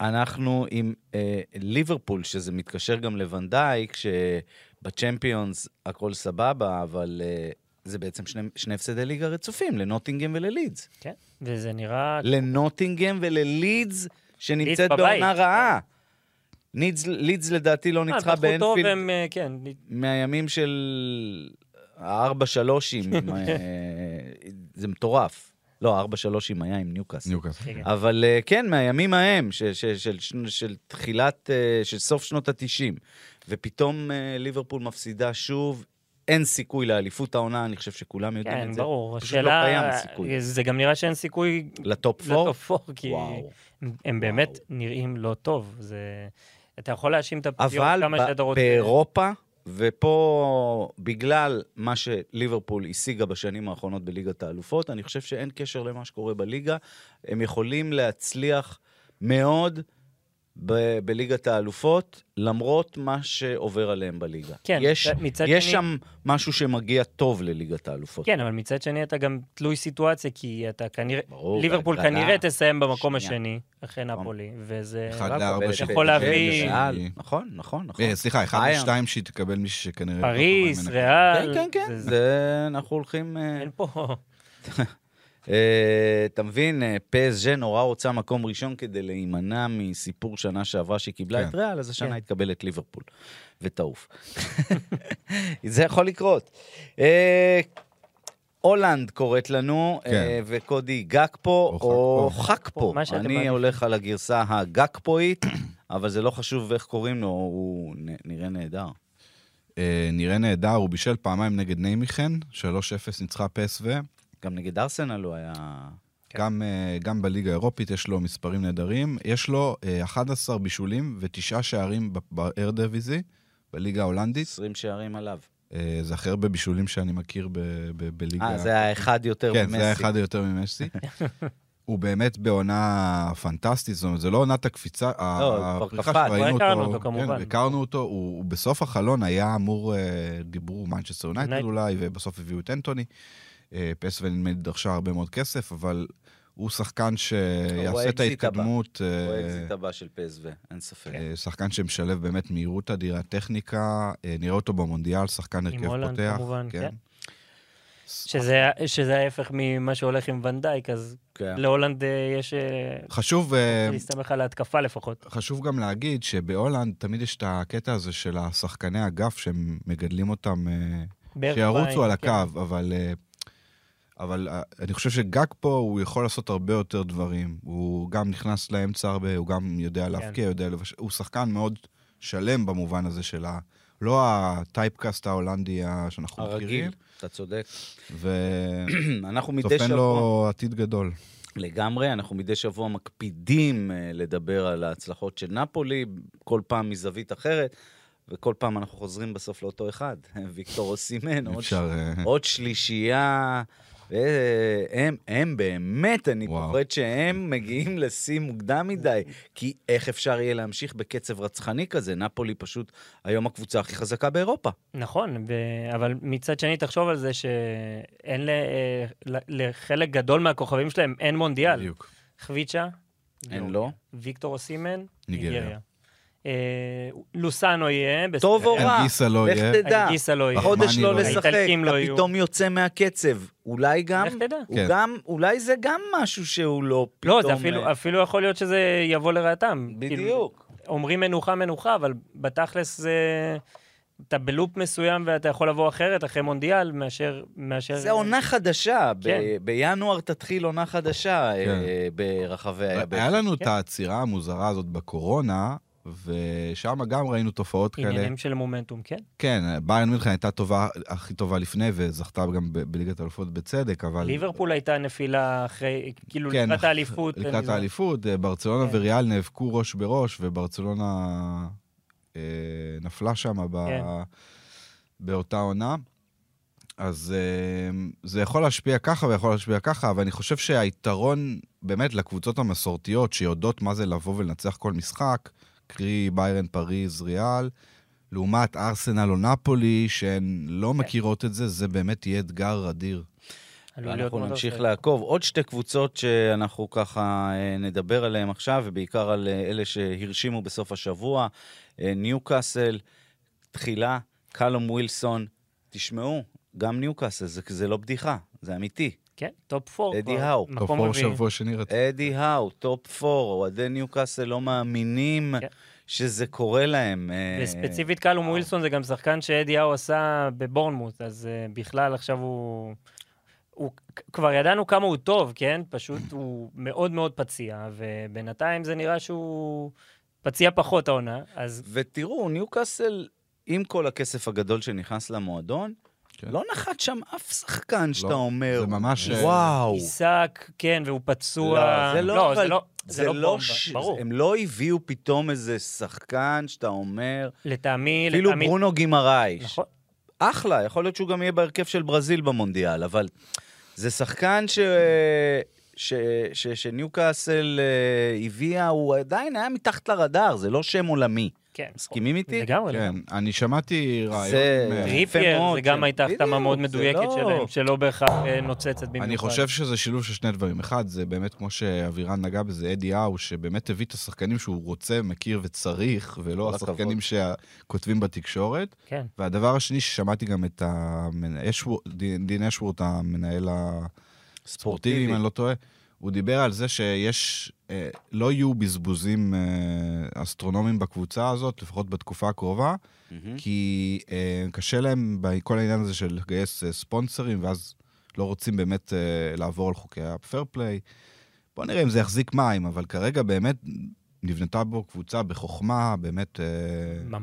אנחנו עם אה, ליברפול, שזה מתקשר גם לוונדייק, שבצ'מפיונס הכל סבבה, אבל אה, זה בעצם שני, שני הפסדי ליגה רצופים, לנוטינגהם וללידס. כן, וזה נראה... לנוטינגהם וללידס, שנמצאת. בעונה רעה. לידס, לידס לדעתי לא אה, ניצחה באנפילד הם, אה, כן, מהימים של הארבע שלושים, אה, זה מטורף. לא, ארבע שלושים היה עם ניוקאסל. ניוקאסל. כן, כן. אבל כן, מהימים ההם, של, של, של, של, של תחילת, של סוף שנות ה-90, ופתאום ליברפול מפסידה שוב, אין סיכוי לאליפות העונה, אני חושב שכולם יודעים כן, את זה. ברור. פשוט לא השאלה, קיים סיכוי. זה גם נראה שאין סיכוי לטופ פור? לטופ פור, כי וואו. הם- הם באמת נראים לא טוב. זה... אתה יכול להאשים את הפציעות אבל כמה שאתה רוצה. באירופה, ופה, בגלל מה שליברפול השיגה בשנים האחרונות בליגת האלופות, אני חושב שאין קשר למה שקורה בליגה. הם יכולים להצליח מאוד ב- בליגת האלופות, למרות מה שעובר עליהם בליגה. כן, יש, מצד יש שני- שם משהו שמגיע טוב לליגת האלופות. כן, אבל מצד שני אתה גם תלוי סיטואציה, כי אתה כנראה... ברור, ליברפול בהגרלה. כנראה תסיים במקום שנייה. השני, אחרי נפולי, וזה... אחד לארבע שיכול להביא- ריאל. נכון, נכון, נכון. אה, סליחה, אחד. משתיים שהיא תקבל מישהי שכנראה... יותר פריס. ריאל... כן, כן, כן. זה- זה, אנחנו הולכים... אה, אין פה... אה, אתה מבין, אה, פסג' נורא רוצה מקום ראשון כדי להימנע מסיפור שנה שעברה שהיא קיבלה כן. את ריאל, אז השנה כן. היא תקבל את ליברפול, ותעוף. זה יכול לקרות. אה, הולנד קוראת לנו, כן. אה, וקודי גקפו, או או חקפו. אני. הולך על הגרסה הגקפואית, אבל זה לא חשוב איך קוראים לו, הוא נראה נהדר. אה, נראה נהדר, הוא בישל פעמיים נגד ניימיכן, 3-0 ניצחה פסו. גם נגד ארסנל הוא היה... כן. גם, אה, גם בליגה האירופית יש לו מספרים נהדרים. יש לו אה, 11 בישולים ותשעה שערים בארדוויזי, בליגה ההולנדית. 20 שערים עליו. אה, זה הכי הרבה בישולים שאני מכיר ב, ב, בליגה. אה, זה היה אחד יותר כן, ממסי. זה היה אחד היותר ממסי. הוא באמת בעונה פנטסטית, זאת אומרת, זה לא עונת הקפיצה, כבר הפריחה קפץ. שראינו כבר הכרנו אותו, אותו, כמובן. כן, הכרנו אותו, הוא, בסוף החלון היה אמור, אה, דיברו מנצ'סטר יונייטד. אולי, ובסוף הביאו את אנטוני. אה, פסו נדמה לי דרשה הרבה מאוד כסף, אבל הוא שחקן שיעשה את. ההתקדמות. הוא אה, האקזיט הבא של פ.ס.וו, אין ספק. אה, שחקן שמשלב באמת מהירות אדירה, טכניקה, אה, נראה אותו במונדיאל, שחקן הרכב הולנד, פותח. כמובן, כן. שזה, שזה ההפך ממה שהולך עם ואן דייק, אז כן. להולנד יש... חשוב, להסתמך על ההתקפה לפחות. חשוב גם להגיד שבהולנד תמיד יש את הקטע הזה של השחקני אגף שהם מגדלים אותם, שירוצו על כן. הקו, אבל, אה, אבל אה, אני חושב שגג פה, הוא יכול לעשות הרבה יותר דברים. הוא גם נכנס לאמצע הרבה, הוא גם יודע כן. להבקיע, יודע לבש... הוא שחקן מאוד שלם במובן הזה של ה... לא הטייפקאסט ההולנדי שאנחנו מכירים, הרגיל, אתה צודק. אנחנו מדי שבוע, לו עתיד גדול. לגמרי, אנחנו מדי שבוע מקפידים אה, לדבר על ההצלחות של נפולי, כל פעם מזווית אחרת, וכל פעם אנחנו חוזרים בסוף לאותו אחד, ויקטור אוסימן, עוד, אפשר... אה, עוד שלישייה. והם הם באמת, אני. פוחד שהם מגיעים לשיא מוקדם מדי, כי איך אפשר יהיה להמשיך בקצב רצחני כזה? נפולי פשוט היום הקבוצה הכי חזקה באירופה. נכון, ו... אבל מצד שני, תחשוב על זה שאין ל... אה, ל- לחלק גדול מהכוכבים שלהם אין מונדיאל. בדיוק. חביצ'ה, אין לו. ויקטור אוסימן, ניגריה. אה, לוסאנו יהיה. טוב או רע? אנגיסה לא לך יהיה. תדע. אנגיסה לא יהיה. חודש לא לא. לשחק, האיטלקים לא אתה. פתאום יוצא מהקצב. אולי גם, לך תדע. הוא כן. גם, אולי זה גם משהו שהוא לא פתאום... לא, זה אפילו, אה, אפילו יכול להיות שזה יבוא לרעתם. כאילו, בדיוק. אומרים מנוחה מנוחה, אבל בתכלס זה... אתה בלופ מסוים ואתה יכול לבוא אחרת, אחרי מונדיאל, מאשר... מאשר... זה עונה חדשה, ב- כן. בינואר תתחיל עונה חדשה אה, כן. ברחבי היבשת. היה לנו את כן. העצירה המוזרה הזאת בקורונה, ושם גם ראינו תופעות כאלה. עניינים של מומנטום, כן. כן, ביירן מינכן הייתה טובה, הכי טובה לפני, וזכתה גם ב- בליגת האלופות בצדק, אבל... ליברפול הייתה נפילה אחרי, כאילו כן, לקראת האליפות. לקראת. האליפות, אה, ברצלונה כן. וריאל נאבקו ראש בראש, וברצלונה אה, נפלה שם ב... כן. באותה עונה. אז אה, זה יכול להשפיע ככה ויכול להשפיע ככה, אבל אני חושב שהיתרון באמת לקבוצות המסורתיות שיודעות מה זה לבוא ולנצח כל משחק, קרי באיירן, פריז, ריאל, לעומת ארסנל או נפולי, שהן כן. לא מכירות את זה, זה באמת יהיה אתגר אדיר. מאוד נמשיך. לעקוב. עוד שתי קבוצות שאנחנו ככה אה, נדבר עליהן עכשיו, ובעיקר על אה, אלה שהרשימו בסוף השבוע. אה, ניוקאסל, תחילה, קלום ווילסון. תשמעו, גם ניוקאסל, זה, זה לא בדיחה, זה אמיתי. כן, top four. אדי האו. פה רביעי. שבוע שני רצוף. אדי האו, top four, אוהדי ניוקאסל לא מאמינים כן. שזה קורה להם. אה, וספציפית קלום ווילסון זה גם שחקן שאדי האו עשה בבורנמוט, אז uh, בכלל עכשיו הוא... הוא... כבר ידענו כמה הוא טוב, כן? פשוט הוא מאוד מאוד פציע, ובינתיים זה נראה שהוא פציע פחות העונה, אז ותראו, ניוקאסל, עם כל הכסף הגדול שנכנס למועדון, כן. לא נחת שם אף שחקן שאתה אומר, זה ממש, אה, וואו. עיסק, כן, והוא פצוע. לא, זה לא, אבל זה לא, זה לא, בומבה, ש... ברור. הם לא הביאו פתאום איזה שחקן שאתה אומר, לטעמי, אפילו לטעמי... ברונו גימרייש. נכון. אחלה, יכול להיות שהוא גם יהיה בהרכב של ברזיל במונדיאל, אבל זה שחקן ש... ש... ש... שניוקאסל אה, הביאה, הוא עדיין היה מתחת לרדאר, זה לא שם עולמי. כן. מסכימים איתי? לגמרי, כן. אני שמעתי רעיון... זה- טריפייר, מאוד, זה גם כן. הייתה החתמה מאוד מדויקת לא- שלהם, שלא בהכרח אה, נוצצת במיוחד. אני חושב שזה שילוב של שני דברים. אחד, זה באמת, כמו שאבירן נגע בזה, אדי האו, שבאמת הביא את השחקנים שהוא רוצה, מכיר וצריך, ולא השחקנים שכותבים בתקשורת. כן. והדבר השני, ששמעתי גם את דין אשוורט, המנהל הספורטיבי, אם אני לא טועה, הוא דיבר על זה שיש, לא יהיו בזבוזים אה, אסטרונומיים בקבוצה הזאת, לפחות בתקופה הקרובה. כי אה, קשה להם בכל העניין הזה של לגייס אה, ספונסרים, ואז לא רוצים באמת אה, לעבור על חוקי הפייר פליי. בוא נראה אם זה יחזיק מים, אבל כרגע באמת נבנתה בו קבוצה בחוכמה, באמת... אה,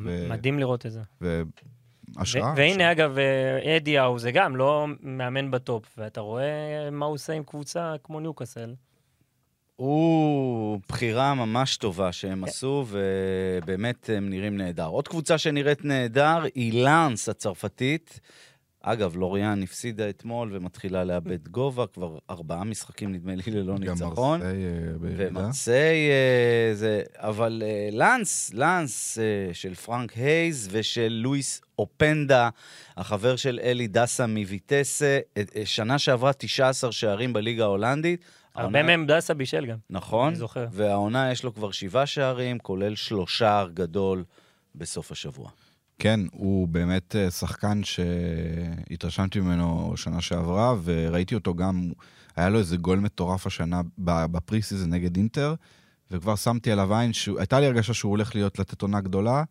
ו- מדהים לראות את זה. והשראה. ו- והנה, אגב, אה, אדי האו זה גם לא מאמן בטופ, ואתה רואה מה הוא עושה עם קבוצה כמו ניוקאסל. הוא בחירה ממש טובה שהם עשו, ובאמת הם נראים נהדר. עוד קבוצה שנראית נהדר היא לאנס הצרפתית. אגב, לוריאן הפסידה אתמול ומתחילה לאבד גובה, כבר ארבעה משחקים נדמה לי ללא גם ניצחון. מרסיי, אה, בירידה. ומרסיי אה, זה... אבל אה, לאנס, לאנס של פרנק הייז ושל לואיס אופנדה, החבר של אלי דסה מוויטסה, אה, שנה שעברה 19 שערים בליגה ההולנדית. הרבה מהם דסה בישל גם. נכון, אני זוכר. והעונה יש לו כבר שבעה שערים, כולל שלושער גדול בסוף השבוע. כן, הוא באמת אה, שחקן שהתרשמתי ממנו שנה שעברה, וראיתי אותו גם, היה לו איזה גול מטורף השנה ב- ב pre season נגד אינטר, וכבר שמתי עליו עין, שהוא- הייתה לי הרגשה שהוא הולך להיות לתת עונה גדולה,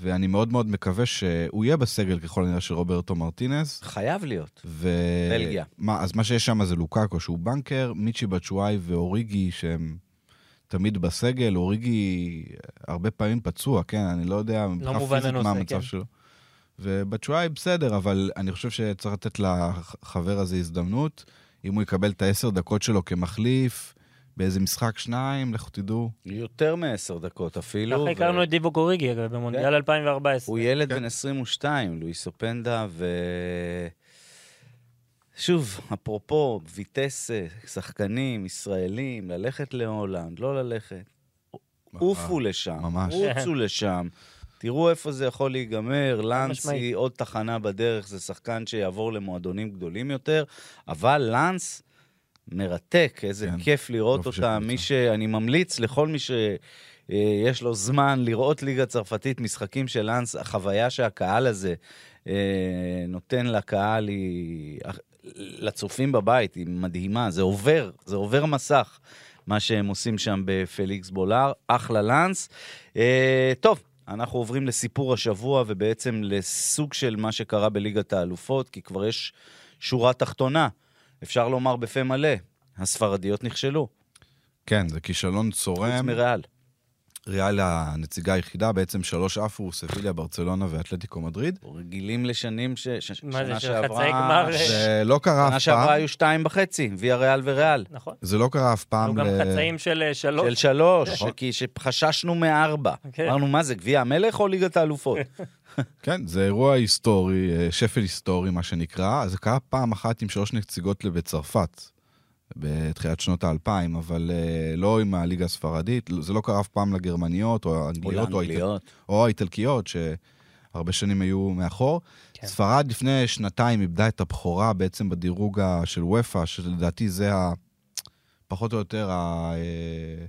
ואני מאוד מאוד מקווה שהוא יהיה בסגל ככל הנראה של רוברטו מרטינס. חייב להיות. ו... בלגיה. מה, אז מה שיש שם זה לוקאקו שהוא בנקר, מיצ'י בצ'ואי ואוריגי שהם תמיד בסגל, אוריגי הרבה פעמים פצוע, כן, אני לא יודע מבחינה מובן פיזית מה המצב כן. שלו. ובצ'ואי בסדר, אבל אני חושב שצריך לתת לחבר הזה הזדמנות. אם הוא יקבל את העשר דקות שלו כמחליף, באיזה משחק שניים, לכו תדעו. יותר מעשר דקות אפילו. ככה ו- הכרנו את דיבו קוריגי, אגב, במונדיאל 2014. הוא ילד כן. בן 22, לואיס אופנדה, ו... שוב, אפרופו ויטסה, שחקנים ישראלים, ללכת להולנד, לא ללכת. עופו לשם, ממש. רוצו לשם. תראו איפה זה יכול להיגמר. היא עוד תחנה בדרך, זה שחקן שיעבור למועדונים גדולים יותר, אבל לאנס מרתק, איזה כן, כיף לראות של אותה. מי שאני ממליץ לכל מי שיש לו זמן לראות ליגה צרפתית, משחקים של לאנס, החוויה שהקהל הזה אה, נותן לקהל היא... לצופים בבית היא מדהימה, זה עובר, זה עובר מסך, מה שהם עושים שם בפליקס בולר, אחלה לאנס. אה, טוב, אנחנו עוברים לסיפור השבוע ובעצם לסוג של מה שקרה בליגת האלופות, כי כבר יש שורה תחתונה, אפשר לומר בפה מלא, הספרדיות נכשלו, כן, זה כישלון חוץ צורם. מריאל. ריאל הנציגה היחידה, בעצם שלוש עפו, סביליה, ברצלונה ואתלטיקו מדריד. רגילים לשנים ש... ש... מה זה, שנה של שעברה- חצאי גמר? זה לא קרה שנה אף שעברה פעם. היו שתיים וחצי, ויה ריאל וריאל. נכון. זה לא קרה אף היו פעם. גם ל- חצאים של אה, שלוש. של שלוש, נכון. כי שחששנו מארבע. כן. אמרנו, מה זה, גביע המלך או ליגת האלופות? כן, זה אירוע היסטורי, אה, שפל היסטורי, מה שנקרא. זה קרה פעם אחת עם שלוש נציגות בצרפת, בתחילת שנות האלפיים, אבל אה, לא עם הליגה הספרדית. זה לא קרה אף פעם לגרמניות, או האנגליות, או, האיטל... לאנגליות. או האיטלקיות, שהרבה שנים היו מאחור. כן. ספרד לפני שנתיים איבדה את הבכורה בעצם בדירוג של וופא, שלדעתי זה ה... פחות או יותר ה... אה,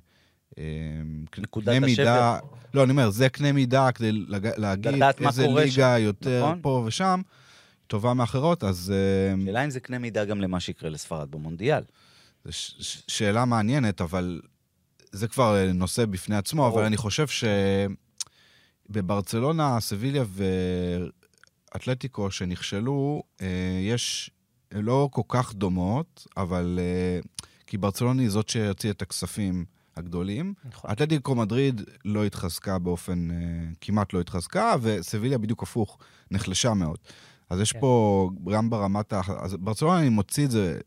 נקודת קנה השבר. מידה, לא, אני אומר, זה קנה מידה כדי לג- להגיד איזה ליגה שם, יותר נכון? פה ושם, טובה מאחרות, אז אה, השאלה אם זה קנה מידה גם למה שיקרה לספרד במונדיאל. זו ש- ש- שאלה מעניינת, אבל זה כבר נושא בפני עצמו, ברור. אבל אני חושב שבברצלונה, סביליה ואתלטיקו שנכשלו, אה, יש, לא כל כך דומות, אבל... אה, כי ברצלונה היא זאת שהוציאה את הכספים הגדולים. נכון. אתלטיקו מדריד לא התחזקה באופן, אה, כמעט לא התחזקה, וסביליה בדיוק הפוך, נחלשה מאוד. אז יש כן. פה, גם ברמת ה... אז ברצלונה, אני מוציא את זה,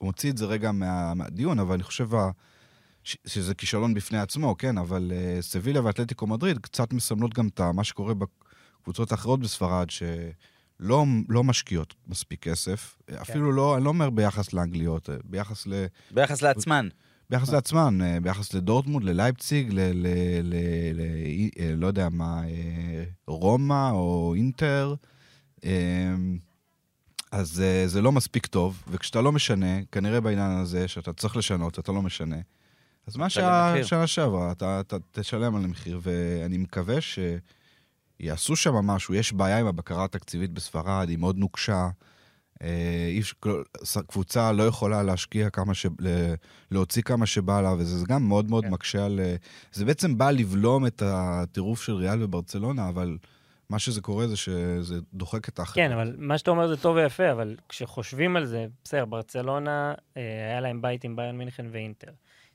מוציא את זה רגע מה, מהדיון, אבל אני חושב ה- ש- שזה כישלון בפני עצמו, כן, אבל uh, סביליה ואתלטיקו מדריד קצת מסמלות גם את מה שקורה בקבוצות האחרות בספרד, שלא לא משקיעות מספיק כסף. כן. אפילו לא, אני לא אומר ביחס לאנגליות, אה, ביחס ל... ביחס לעצמן. ביחס לעצמן, אה, ביחס לדורטמונד, ללייפציג, ל... ל, ל, ל אה, לא יודע מה, אה, רומא או אינטר. אה, אז זה לא מספיק טוב, וכשאתה לא משנה, כנראה בעניין הזה שאתה צריך לשנות, אתה לא משנה. אז מה. שהשנה שעברה, אתה, אתה תשלם על המחיר, ואני מקווה שיעשו שם משהו. יש בעיה עם הבקרה התקציבית בספרד, היא מאוד נוקשה. אה, אי אפשר- כל- ס- קבוצה לא יכולה להשקיע כמה ש... להוציא כמה שבא לה, וזה גם מאוד מאוד כן. מקשה על... אה, זה בעצם בא לבלום את הטירוף של ריאל וברצלונה, אבל מה שזה קורה זה שזה דוחק את האחר. כן, אבל מה שאתה אומר זה טוב ויפה, אבל כשחושבים על זה, בסדר, ברצלונה, אה, היה להם בית עם באיירן מינכן ואינטר.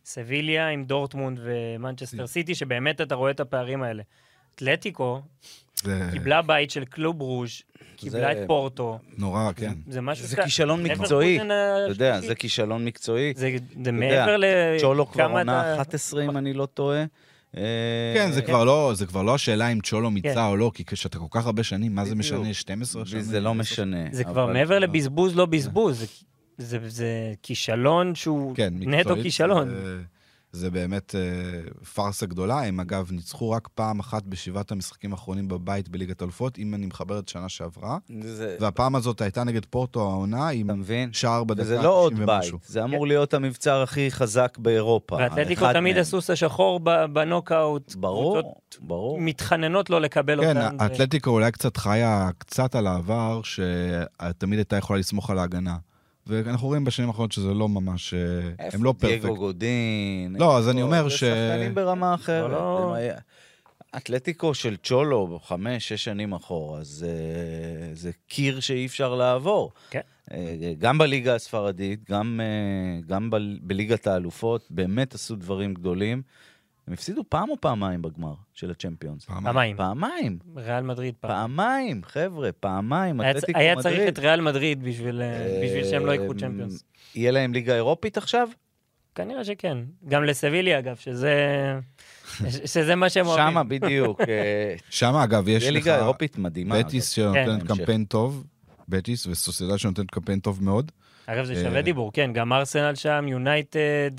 סביליה עם דורטמונד ומנצ'סטר סיטי, שבאמת אתה רואה את הפערים האלה. אתלטיקו זה קיבלה בית של קלוב רוז', קיבלה את פורטו. נורא, כן. זה משהו זה שאתה- כישלון מקצועי. אתה יודע. זה כישלון מקצועי. זה מעבר ל... צ'ולו כבר עונה אתה- 11, אם אני לא טועה. אה, כן, זה כבר לא, זה כבר לא השאלה אם צ'ולו כן. מיצה או לא, כי כשאתה כל כך הרבה שנים, מה זה. משנה? 12 שנים? זה לא משנה. זה כבר מעבר לבזבוז, לא בזבוז. זה- כישלון שהוא כן, נטו כישלון. זה, זה באמת אה, פארסה גדולה. הם אגב ניצחו רק פעם אחת בשבעת המשחקים האחרונים בבית בליגת אלופות, אם אני מחבר את שנה שעברה. זה- והפעם הזאת הייתה נגד פורטו העונה, עם? שער בדקה וזה לא עוד 90 בית, ומשהו. זה אמור להיות המבצר הכי חזק באירופה. ואתלטיקו תמיד. הסוס השחור בנוקאוט. ברור, ברור. מתחננות לא לקבל כן, אותן. ו- האתלטיקו אולי קצת חיה קצת על העבר, שתמיד הייתה יכולה לסמוך על ההגנה. ואנחנו רואים בשנים האחרונות שזה לא ממש... אה, הם לא איפה פרפקט. דייגו גודין? לא, אז אני אומר ש- שחקנים ברמה אחרת. לא- אתלטיקו של צ'ולו, חמש, שש שנים אחורה, אז זה קיר שאי אפשר לעבור. כן. אה, גם בליגה הספרדית, גם, אה, גם ב- בליגת האלופות, באמת עשו דברים גדולים. הם הפסידו פעם או פעמיים בגמר של הצ'מפיונס? פעמיים. פעמיים, ריאל מדריד פעם. פעמיים, חבר'ה, פעמיים, היה היה. צריך את ריאל מדריד בשביל אה, בשביל שהם לא ייקחו אה, צ'מפיונס. יהיה להם ליגה אירופית עכשיו? כנראה שכן. גם לסביליה, אגב, שזה... שזה מה שהם אוהבים. שמה בדיוק. אה, שם, אגב, יש לך ליגה אירופית מדהימה. בטיס. שנותנת כן. קמפיין טוב, בטיס וסוסיידד שנותנת קמפיין טוב מאוד. אגב, זה שווה דיבור, כן. גם ארסנל שם, יונייטד,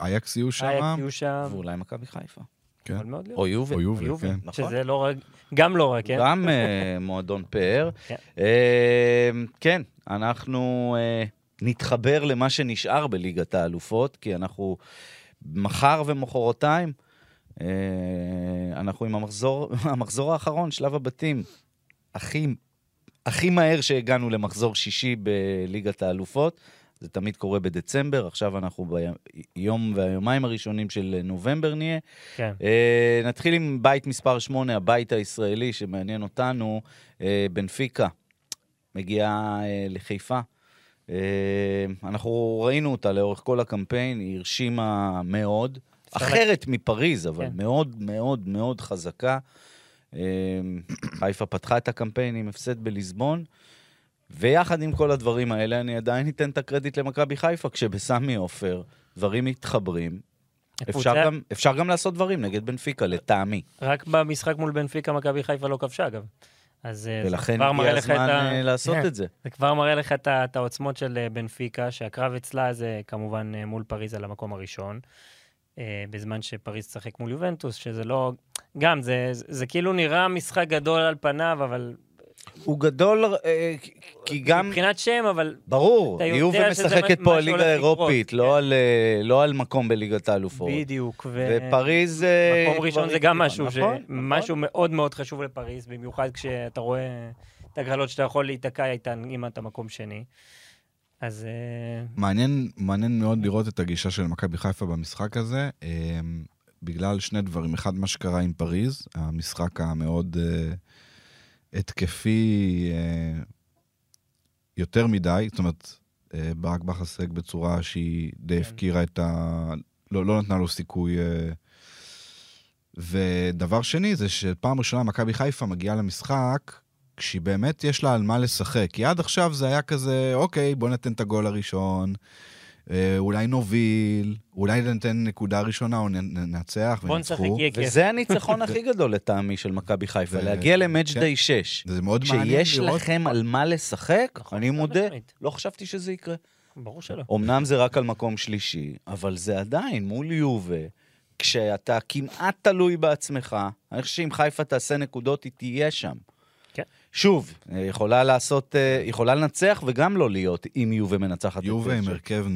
אייקס יהיו שם, אייקס יהיו שם. ואולי מכבי חיפה. כן. או יובל. או יובל, כן. נכון. שזה לא רק... גם לא רק, כן? גם אה, מועדון פאר. כן. אה, כן, אנחנו אה, נתחבר למה שנשאר בליגת האלופות, כי אנחנו מחר ומחרתיים, אנחנו עם המחזור, המחזור האחרון, שלב הבתים. הכי, הכי מהר שהגענו למחזור שישי בליגת האלופות. זה תמיד קורה בדצמבר, עכשיו אנחנו ביום והיומיים הראשונים של נובמבר נהיה. כן. אה, נתחיל עם בית מספר 8, הבית הישראלי שמעניין אותנו, אה, בנפיקה. מגיעה אה, לחיפה. אה, אנחנו ראינו אותה לאורך כל הקמפיין, היא הרשימה מאוד. אחרת מפריז, אבל כן. מאוד מאוד מאוד חזקה. אה, חיפה פתחה את הקמפיין עם הפסד בליסבון. ויחד עם כל הדברים האלה, אני עדיין אתן את הקרדיט למכבי חיפה, כשבסמי עופר דברים מתחברים. אפשר גם, אפשר גם לעשות דברים נגד בנפיקה, לטעמי. רק במשחק מול בנפיקה, מכבי חיפה לא כבשה, אגב. אז אה, זה ולכן כבר מראה הגיע לך את הזמן ה- אה, לעשות כן. את זה. זה כבר מראה לך את ה- את העוצמות של אה, בנפיקה, שהקרב אצלה זה כמובן מול פריז על המקום הראשון, בזמן שפריז תשחק מול יובנטוס, שזה לא... גם, זה, זה, זה כאילו נראה משחק גדול על פניו, אבל... הוא גדול, אה, כי גם... מבחינת שם, אבל... ברור, אתה יודע יובל שזה משחקת מה פה על שהולך ליגה לקרות, אירופית, כן. לא על, אה, לא על מקום בליגת האלופות. בדיוק. ו... ופריז... אה, מקום ראשון כבר זה גם משהו, נכון, ש... נכון. משהו מאוד מאוד חשוב לפריז, במיוחד כשאתה רואה את הגרלות שאתה יכול להיתקע איתן אם אתה מקום שני. אז אה, מעניין, מעניין מאוד לראות את הגישה של מכבי חיפה במשחק הזה, אה, בגלל שני דברים. אחד, מה שקרה עם פריז, המשחק המאוד אה, התקפי אה, יותר מדי, זאת אומרת, אה, ברק בכר שיחק בצורה שהיא די כן. הפקירה את ה... לא, לא נתנה לו סיכוי. אה, ודבר שני זה שפעם ראשונה מכבי חיפה מגיעה למשחק כשהיא באמת יש לה על מה לשחק. כי עד עכשיו זה היה כזה, אוקיי, בוא ניתן את הגול הראשון, אולי נוביל, אולי ניתן נקודה ראשונה או ננצח בוא נשחק. יהיה כיף. וזה הניצחון הכי גדול לטעמי של מכבי חיפה, להגיע למאץ' כן. דיי 6. זה מאוד מעניין כשיש לראות. לכם על מה לשחק, אני מודה. לא חשבתי שזה יקרה. ברור שלא. אמנם זה רק על מקום שלישי, אבל זה עדיין מול יובה, כשאתה כמעט תלוי בעצמך, אני חושב שאם חיפה תעשה נקודות, היא תהיה שם. כן. שוב, יכולה לעשות, אה, יכולה לנצח וגם לא להיות אם יובה מנצחת יובה עם. הרכב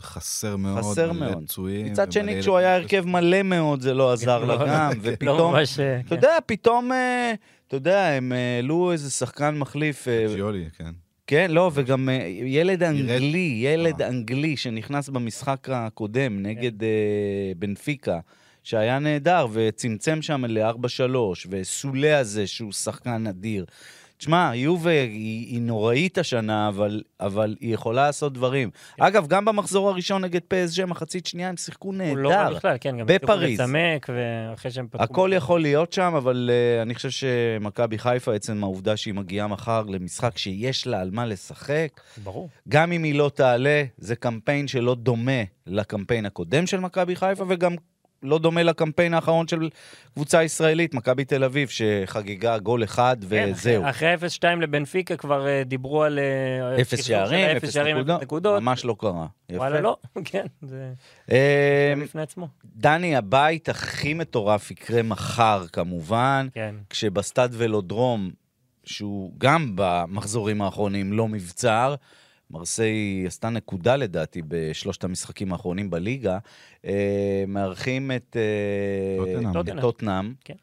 חסר מאוד, חסר מאוד. פצועים. מצד שני, כשהוא היה. הרכב מלא מאוד, זה לא עזר לה לא- גם, לא ופתאום, ממש... אה, אתה כן. יודע, פתאום, אה, אתה יודע, הם העלו איזה שחקן מחליף, ג'יולי, כן. כן, לא, וגם ילד אנגלי, ילד. אנגלי שנכנס במשחק הקודם נגד אה, בנפיקה, שהיה נהדר, וצמצם שם ל-4-3, וסולה הזה, שהוא שחקן אדיר. תשמע, יובה היא, היא נוראית השנה, אבל, אבל היא יכולה לעשות דברים. אגב, גם במחזור הראשון נגד פסג' מחצית שנייה הם שיחקו הוא לא רע נהדר. בכלל, כן, גם בפריז. לצמק, ואחרי שהם פתחו... הכל יכול להיות שם, אבל uh, אני חושב שמכבי חיפה, עצם העובדה שהיא מגיעה מחר למשחק שיש לה על מה לשחק, ברור. גם אם היא לא תעלה, זה קמפיין שלא דומה לקמפיין הקודם של מכבי חיפה, וגם לא דומה לקמפיין האחרון של קבוצה ישראלית, מכבי תל אביב, שחגגה גול אחד כן, וזהו. אחרי 0-2 לבנפיקה כבר אה, דיברו על... אה, אפס שערים, אפס נקודות, נקודות. ממש לא קרה. יפה. וואלה, לא, כן, זה אה, בפני עצמו. דני, הבית הכי מטורף יקרה מחר, כמובן. כן. כשבסטאד ולודרום, שהוא גם במחזורים האחרונים לא מבצר, מרסיי עשתה נקודה לדעתי בשלושת המשחקים האחרונים בליגה, אה, מארחים את אה. טוטנאם. כן.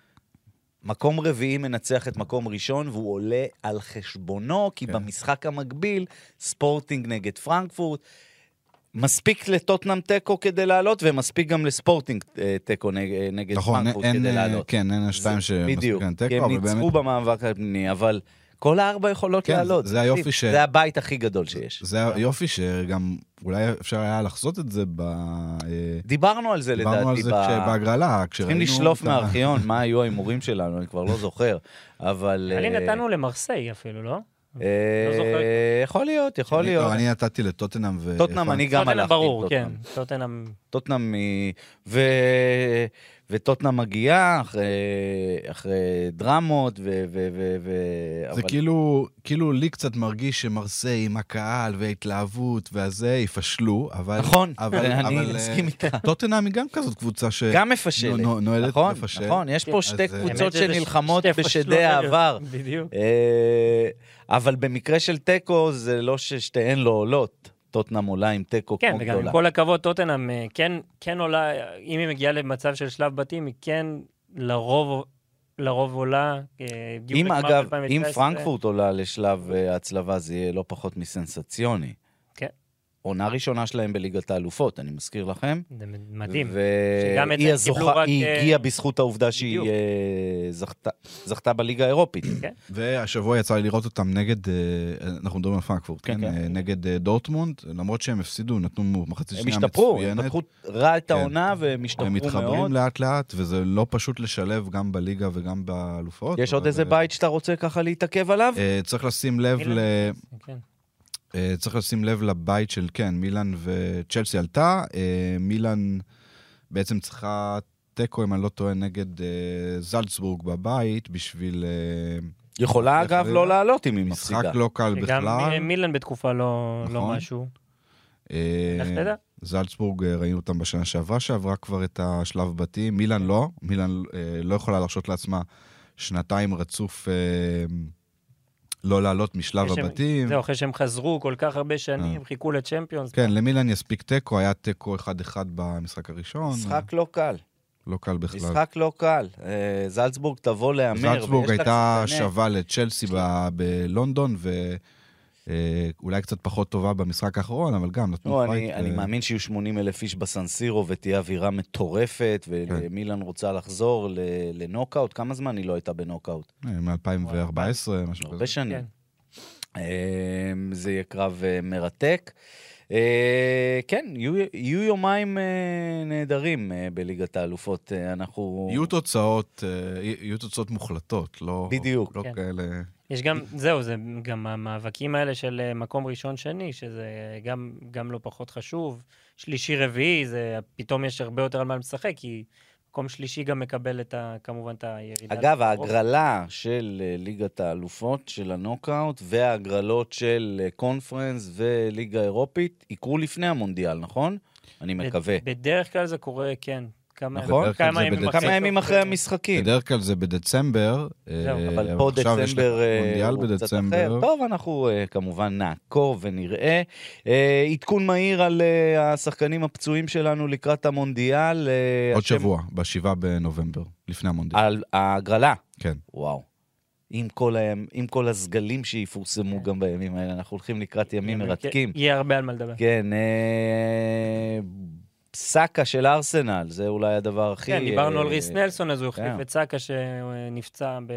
מקום רביעי מנצח את מקום ראשון, והוא עולה על חשבונו, כי כן. במשחק המקביל, ספורטינג נגד פרנקפורט, מספיק לטוטנאם תיקו כדי לעלות, ומספיק גם לספורטינג אה, תיקו נג- אה, נגד נכון, פרנקפורט אין, כדי אה, לעלות. כן, אין השתיים שמספיק בדיוק, להם כי תיקו, הם אבל באמת... ניצחו במאבק הפנימי, אבל כל הארבע יכולות כן, לעלות. זה- זה היופי. ש- זה הבית הכי גדול שיש. זה היופי שגם אולי אפשר היה לחזות את זה ב... אה, דיברנו על זה דיברנו על לדעתי. זה ב- צריכים כשראינו... לשלוף את ה- מהארכיון מה היו ההימורים שלנו, אני כבר לא זוכר. אבל... לי אה, נתנו למרסיי אפילו, לא? אה, לא. יכול להיות, יכול אני- להיות. אני נתתי לטוטנאם ו... טוטנאם, אני גם הלכתי עם ברור, כן. טוטנאם. טוטנאם, טוטנאם היא... ו... וטוטנאם מגיעה אחרי, אחרי דרמות, ו... ו... ו... ו... זה כאילו, כאילו לי קצת מרגיש שמרסיי עם הקהל וההתלהבות והזה יפשלו, אבל... נכון, אבל, אני אבל, מסכים אה, איתך. טוטנאם היא גם כזאת קבוצה ש... גם מפשלת. נו- נועדת נכון, לפשל. נכון, יש פה כן. שתי אה, קבוצות שנלחמות שתי בשדי העבר. בדיוק. אה, אבל במקרה של תיקו, זה לא ששתיהן לא עולות. טוטנאם עולה עם תיקו כן, כמו וגם גדולה. עם כל הכבוד, טוטנאם אה, כן, כן עולה, אם היא מגיעה למצב של שלב בתים, היא כן לרוב, לרוב עולה. אה, אם אגב, אם 2019. פרנקפורט עולה לשלב אה, הצלבה, זה יהיה לא פחות מסנסציוני. כן. עונה ראשונה שלהם בליגת האלופות, אני מזכיר לכם. זה מדהים. שגם את זה והיא הם קיבלו הזוכה, רק, היא אה, הגיעה בזכות העובדה שהיא בדיוק. אה, זכתה- זכתה בליגה האירופית. כן. והשבוע יצא לי לראות אותם נגד, אה, אנחנו מדברים על פרנקפורט, כן, כן? כן. אה, נגד דורטמונד, למרות שהם הפסידו, נתנו מחצית הם שנייה השתפרו, הם מצוינת. פתחו רע את כן. העונה והם השתפרו הם מאוד. מתחברים לאט לאט, וזה לא פשוט לשלב גם בליגה וגם באלופות. יש עוד איזה בית שאתה רוצה ככה להתעכב עליו? צריך לשים לב. ל... אה, צריך לשים לב לבית של, כן, מילאן וצ'לסי עלתה. אה, מילאן בעצם צריכה תיקו, אם אני לא טועה, נגד אה, זלצבורג בבית, בשביל יכולה אגב? לא לעלות אם היא מפסידה. משחק לא קל גם בכלל. מ- מילן בתקופה לא לא נכון. משהו. איך תדע? זלצבורג, אה, ראינו אותם בשנה שעברה, שעברה כבר את השלב בתים. מילאן לא, מילאן לא יכולה להרשות לעצמה שנתיים רצוף לא לעלות משלב הבתים. זהו, אחרי שהם חזרו כל כך הרבה שנים, אה. חיכו לצ'מפיונס. כן, למילאן יספיק תיקו, היה תיקו 1-1 במשחק הראשון. משחק לא קל. לא קל בכלל. משחק לא קל. אה, זלצבורג תבוא להמר. זלצבורג הייתה שווה לצ'לסי ב- בלונדון, ואולי קצת פחות טובה במשחק האחרון, אבל גם נתנו לא, פייט. אני, אני ו- מאמין שיהיו 80 אלף איש בסן סירו ותהיה אווירה מטורפת, כן. ומילן רוצה לחזור ל- לנוקאוט. כמה זמן היא לא הייתה בנוקאוט? אה, מ-2014, משהו הרבה כזה. שנים. כן. אה, זה יהיה קרב אה, מרתק. אה, כן, יהיו, יומיים אה, נהדרים אה, בליגת האלופות. אה, אנחנו... יהיו תוצאות, אה, יהיו תוצאות מוחלטות, לא... בדיוק. לא כן. כאלה... יש גם, זהו, זה גם המאבקים האלה של אה, מקום ראשון-שני, שזה גם, גם לא פחות חשוב. שלישי-רביעי, זה פתאום יש הרבה יותר על מה לשחק, כי מקום שלישי גם מקבל את ה, כמובן את הירידה. אגב. ההגרלה של אה, ליגת האלופות, של הנוקאוט, וההגרלות של אה, קונפרנס וליגה אירופית, יקרו לפני המונדיאל, נכון? אני מקווה. בדרך כלל זה קורה, כן. כמה, נכון. כמה ימים בדצמבר. כמה ימים אחרי אה, המשחקים. בדרך כלל זה בדצמבר. זהו, אה, אבל פה עכשיו יש דצמבר אה, מונדיאל הוא קצת אחר. בדצמבר. טוב, אנחנו אה, כמובן נעקוב ונראה. אה, עדכון מהיר על אה, השחקנים הפצועים שלנו לקראת המונדיאל. אה, עוד השם- שבוע, בשבעה בנובמבר, לפני המונדיאל. על ההגרלה. כן. וואו. עם כל, הימ... עם כל הסגלים שיפורסמו גם בימים האלה, אנחנו הולכים לקראת ימים מרתקים. יהיה הרבה על מה לדבר. כן, אה... סאקה של ארסנל, זה אולי הדבר הכי... כן, דיברנו על אה, ריס נלסון, אז הוא החליף כן. את סאקה שנפצע ב-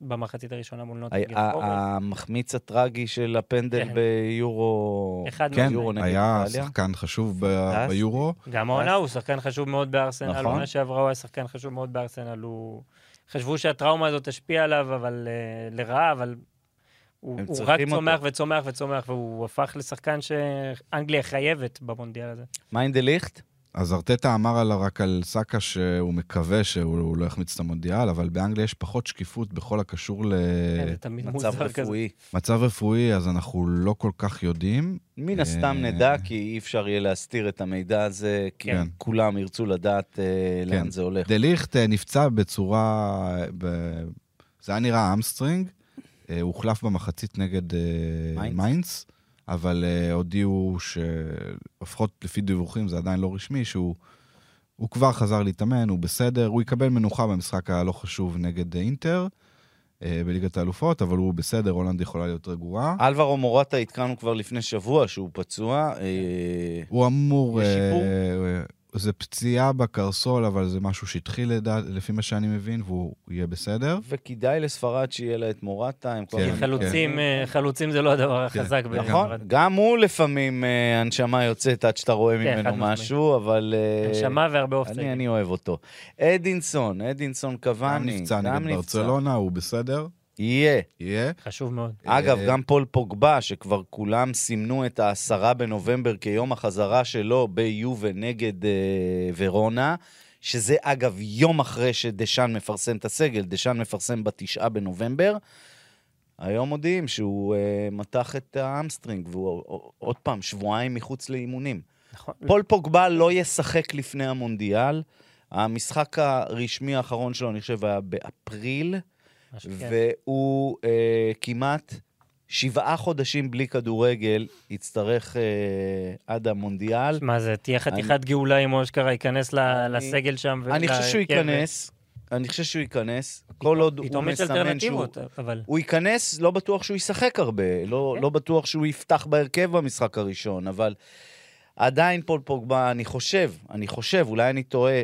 במחצית הראשונה מול נוטינגר. המחמיץ הטרגי של הפנדל כן. ביורו... אחד כן, יורו נגד היה איטליה. שחקן חשוב. ביורו. גם העונה הוא שחקן חשוב מאוד בארסנל, נכון. העונה שעברה הוא היה שחקן חשוב מאוד בארסנל. חשבו שהטראומה הזאת תשפיע עליו, אבל uh, לרעה, אבל הוא, הוא רק צריכים צומח אותו. וצומח וצומח, והוא הפך לשחקן שאנגליה חייבת במונדיאל הזה. מה עם דה ליכט? אז ארטטה אמר על, רק על סאקה שהוא מקווה שהוא הוא לא יחמיץ את המונדיאל, אבל באנגליה יש פחות שקיפות בכל הקשור כן, זה תמיד מצב. רפואי. למצב רפואי, אז אנחנו לא כל כך יודעים. מן הסתם אה, נדע, כי אי אפשר יהיה להסתיר את המידע הזה, כי כן. כולם ירצו לדעת אה, לאן כן. זה הולך. דה ליכט אה, נפצע בצורה... ב... זה היה נראה hamstring, הוחלף במחצית נגד אה. מיינץ, אבל אה, הודיעו שלפחות לפי דיווחים, זה עדיין לא רשמי, שהוא הוא כבר חזר להתאמן, הוא בסדר, הוא יקבל מנוחה במשחק הלא חשוב נגד אה, אינטר. אה, בליגת האלופות, אבל הוא בסדר, הולנד יכולה להיות רגועה. אלברו מורטה עדכנו כבר לפני שבוע שהוא פצוע. אה, הוא אמור... יש שיפור? זה פציעה בקרסול, אבל זה משהו שהתחיל לדעת, לפי מה שאני מבין, והוא יהיה בסדר. וכדאי לספרד שיהיה לה את מורטה. עם כל כן, מיני- חלוצים, אה, חלוצים זה לא הדבר החזק. כן. נכון. גם הוא לפעמים אה, הנשמה יוצאת עד שאתה רואה כן, ממנו. משהו, אבל... אה, נשמה והרבה אופי אני, אני אוהב אותו. אדינסון, אדינסון גם קאבאני, נפצע גם נגד ברצלונה, הוא בסדר, יהיה. יהיה. חשוב מאוד. אגב, אה, גם פול פוגבה, שכבר כולם סימנו את העשרה בנובמבר כיום החזרה שלו ביובה נגד אה, ורונה, שזה אגב יום אחרי שדשאן מפרסם את הסגל, דשאן מפרסם בתשעה בנובמבר. היום מודיעים שהוא אה, מתח את ה hamstring, והוא אה, עוד פעם, שבועיים מחוץ לאימונים. נכון. פול פוגבה לא ישחק לפני המונדיאל. המשחק הרשמי האחרון שלו, אני חושב, היה באפריל. כן. והוא אה, כמעט שבעה חודשים בלי כדורגל, יצטרך אה, עד המונדיאל. מה זה, תהיה חתיכת גאולה אם הוא אשכרה ייכנס ל- אני- לסגל שם. אני חושב שהוא ולהרכב. ייכנס, אני חושב שהוא ייכנס, כל עוד הוא פתאום יש מסמן שהוא... אלטרנטיבות, אבל... הוא ייכנס, לא בטוח שהוא ישחק הרבה, לא, כן. לא בטוח שהוא יפתח בהרכב במשחק הראשון, אבל עדיין פול פוגבה, אני חושב, אני חושב, אולי אני טועה,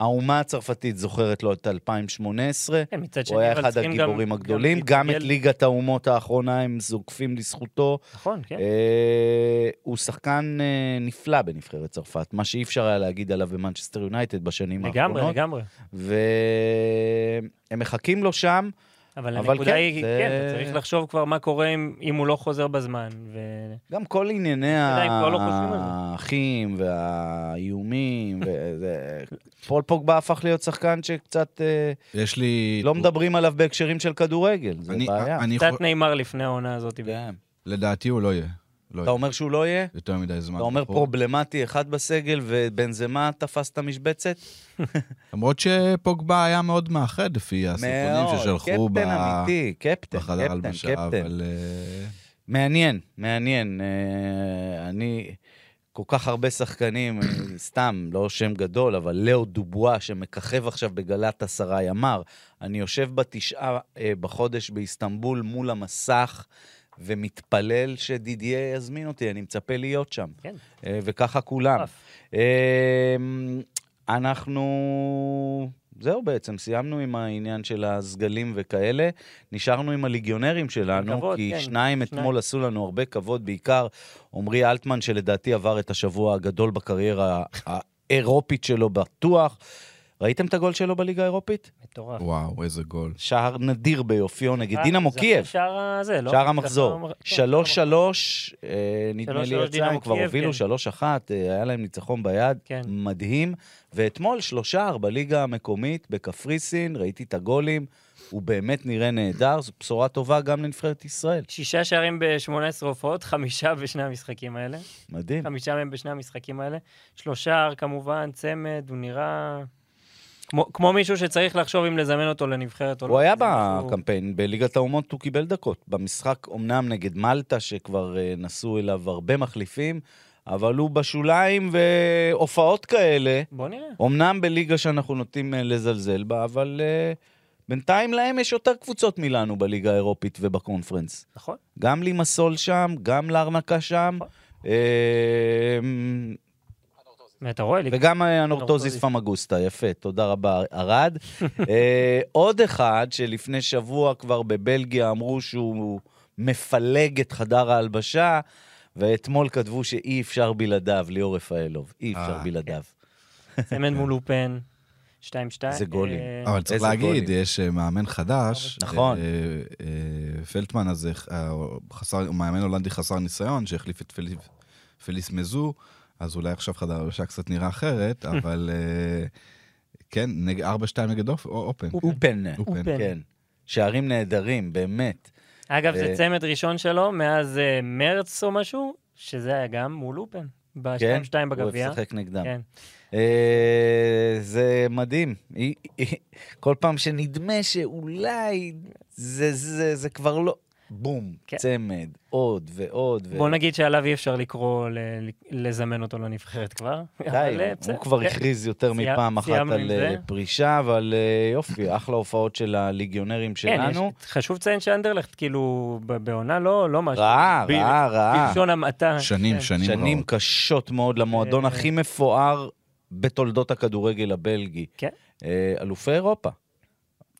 האומה הצרפתית זוכרת לו את 2018, כן, מצד שני, הוא היה אחד צריכים גם- הגיבורים גם הגדולים, גם את ליגת האומות האחרונה הם זוקפים לזכותו. נכון, כן. אה, הוא שחקן אה, נפלא בנבחרת צרפת, מה שאי אפשר היה להגיד עליו במנצ'סטר יונייטד בשנים לגמרי, האחרונות. לגמרי. והם מחכים לו שם. אבל אבל הנקודה כן, היא, זה- כן, אתה צריך לחשוב כבר מה קורה אם אם הוא לא חוזר בזמן. ו... גם כל ענייני כבר לא. האחים והאיומים, וזה- פול פוגבה הפך להיות שחקן שקצת אה, יש לי... לא מדברים עליו בהקשרים של כדורגל, זה אני- בעיה. אני קצת נאמר לפני העונה הזאת. כן. לדעתי הוא לא יהיה. לא אתה. אומר שהוא לא יהיה? יותר מדי זמן. אתה אומר פה. פרובלמטי אחד בסגל ובנזמה תפס את המשבצת? למרות שפוגבה היה מאוד מאחד לפי הסרטונים ששלחו ב- קפטן אמיתי, קפטן, בחדר קפטן, הלבשה, קפטן. אבל... אה, מעניין, מעניין. אה, אני, כל כך הרבה שחקנים, אה, סתם, לא שם גדול, אבל לאו דובואה, שמככב עכשיו בגלת עשרה ימ"ר, אני יושב בתשעה בחודש באיסטנבול מול המסך, ומתפלל שדידיה יזמין אותי, אני מצפה להיות שם. כן. אה, וככה כולם. אה, אנחנו... זהו בעצם, סיימנו עם העניין של הסגלים וכאלה. נשארנו עם הליגיונרים שלנו, כבוד, כי כן, שניים אתמול עשו לנו הרבה כבוד, בעיקר עמרי אלטמן, שלדעתי עבר את השבוע הגדול בקריירה האירופית שלו בטוח. ראיתם את הגול שלו בליגה האירופית? מטורף. וואו, איזה גול. שער נדיר ביופיו נגד אה, דינמו זה קייב. שער הזה, לא? שער המחזור. אחרי- כן, שלוש שלוש, אה, נדמה לי יצא, הם כבר הובילו כן. שלוש אחת, אה, היה להם ניצחון ביד, כן. מדהים. ואתמול שלושה בליגה המקומית בקפריסין, ראיתי את הגולים, הוא באמת נראה נהדר, זו בשורה טובה גם לנבחרת ישראל. שישה שערים ב-18 הופעות, חמישה בשני המשחקים האלה. מדהים. חמישה מהם בשני המשחקים האלה. שלושה כמובן, צמד, הוא נראה... כמו, כמו מישהו שצריך לחשוב אם לזמן אותו לנבחרת או לא. הוא היה בקמפיין, בליגת האומות הוא קיבל דקות. במשחק אמנם נגד מלטה, שכבר אה, נסעו אליו הרבה מחליפים, אבל הוא בשוליים והופעות כאלה, בוא נראה. אמנם בליגה שאנחנו נוטים אה, לזלזל בה, אבל אה, בינתיים להם יש יותר קבוצות מלנו בליגה האירופית ובקונפרנס. נכון. גם לימסול שם, גם לארנקה שם, נכון. אה, אתה רואה? לי- וגם אה, אנורטוזיס אנורטוזיס. פמגוסטה, יפה, תודה רבה, ארד. אה, עוד אחד שלפני שבוע כבר בבלגיה אמרו שהוא מפלג את חדר ההלבשה, ואתמול כתבו שאי אפשר בלעדיו, ליאור רפאלוב, אי אפשר אה, בלעדיו. צמד מול לופן, 2-2. איזה גולים. אה, אבל צריך להגיד. יש אה, מאמן חדש. נכון. אה, אה, פלטמן הזה, אה, מאמן הולנדי חסר ניסיון, שהחליף את פליס מזו, אז אולי עכשיו חדר הלבשה קצת נראה אחרת, אבל אה, כן, נג- 4-2 נגד אופ- אופן. אופן, אופן. כן. שערים נהדרים, באמת. אגב, זה אה, צמד ראשון שלו מאז אה, מרץ או משהו, שזה היה גם מול לופן. כן? ב-2-2 בגביע. הוא משחק נגדם. כן. אה, זה מדהים. כל פעם שנדמה שאולי זה, זה, זה כבר לא... בום, כן. צמד, עוד ועוד. ו... בוא נגיד שעליו אי אפשר לקרוא ל- לזמן אותו לנבחרת כבר. די, אבל, אה, הוא בסדר, כבר כן. הכריז יותר מפעם אחת על אה, זה. פרישה, אבל אה, יופי, אחלה הופעות של הליגיונרים כן, יש- שלנו. חשוב לציין שאנדרלכט, כאילו, ב- בעונה לא לא משהו. רעה, ב- רעה, רעה. בלשון המעטה. שנים, כן. שנים שנים רעות. קשות מאוד למועדון אה, הכי מפואר בתולדות הכדורגל הבלגי. כן. אה, אלופי אירופה,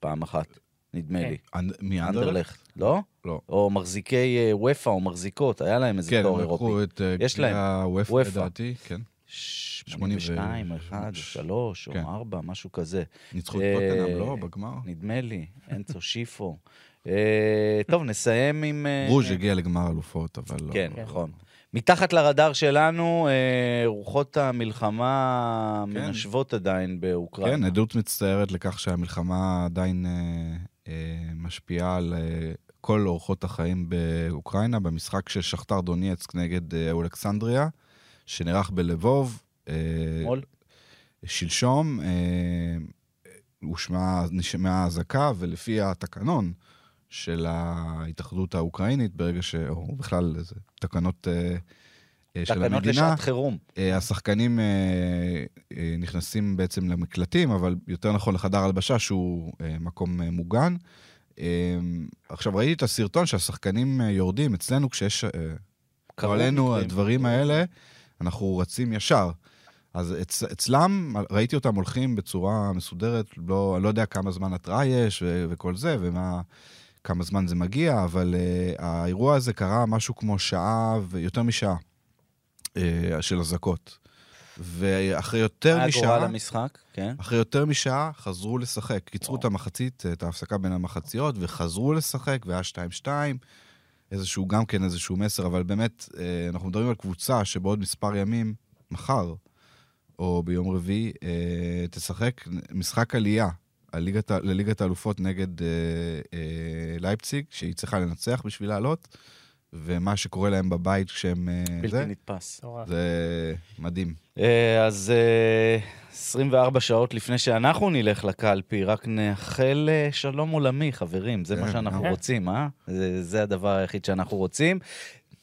פעם אחת, נדמה כן. לי. אנד- מי אנדרלכט? אנדרלכט, לא? לא. או מחזיקי אה, וופא או מחזיקות, היה להם איזה כן, תואר הם אירופי. לקחו את אה, יש להם. וופא. לדעתי, כן. 82, 1, 3 כן. או 4, משהו כזה. ניצחו את אה, טוטנאם, לא? בגמר? נדמה לי, אנצו שיפו. אה, טוב, נסיים עם... אה, ברוז' הגיע לגמר אלופות, אבל לא... כן, כן. נכון. מתחת לרדאר שלנו, אה, רוחות המלחמה כן. מנשבות עדיין באוקראינה. כן, עדות מצטערת לכך שהמלחמה עדיין אה, אה, משפיעה על אה, כל אורחות החיים באוקראינה, במשחק של שכתר דונייצק נגד אה, אולכסנדריה, שנערך בלבוב. אה, אתמול? שלשום אה, הושמעה, נשמעה אזעקה, ולפי התקנון של ההתאחדות האוקראינית, ברגע ש... או בכלל, זה תקנות אה, אה, של תקנות המדינה. לשעת חירום. אה, השחקנים אה, אה, נכנסים בעצם למקלטים, אבל יותר נכון לחדר הלבשה, שהוא אה, מקום אה, מוגן. אה, עכשיו, ראיתי את הסרטון שהשחקנים אה, יורדים אצלנו כשיש... אה, עלינו. הדברים האלה, אנחנו רצים ישר. אז אצ, אצלם, ראיתי אותם הולכים בצורה מסודרת, לא, לא יודע כמה זמן התראה יש ו, וכל זה, ומה, כמה זמן זה מגיע, אבל uh, האירוע הזה קרה משהו כמו שעה ויותר משעה uh, של אזעקות. ואחרי יותר היה משעה... גורל המשחק, כן. אחרי יותר משעה חזרו לשחק. קיצרו את המחצית, את ההפסקה בין המחציות, וחזרו לשחק, והיה 2-2. איזשהו, גם כן איזשהו מסר, אבל באמת, אה, אנחנו מדברים על קבוצה שבעוד מספר ימים, מחר, או ביום רביעי, אה, תשחק משחק עלייה הליגת, לליגת האלופות נגד אה, לייפציג, שהיא צריכה לנצח בשביל לעלות, ומה שקורה להם בבית כשהם... אה, בלתי זה, נתפס. זה מדהים. אה, אז אה, 24 שעות לפני שאנחנו נלך לקלפי, רק נאחל אה, שלום עולמי, חברים. זה מה כן, שאנחנו. רוצים, אה? זה, זה הדבר היחיד שאנחנו רוצים.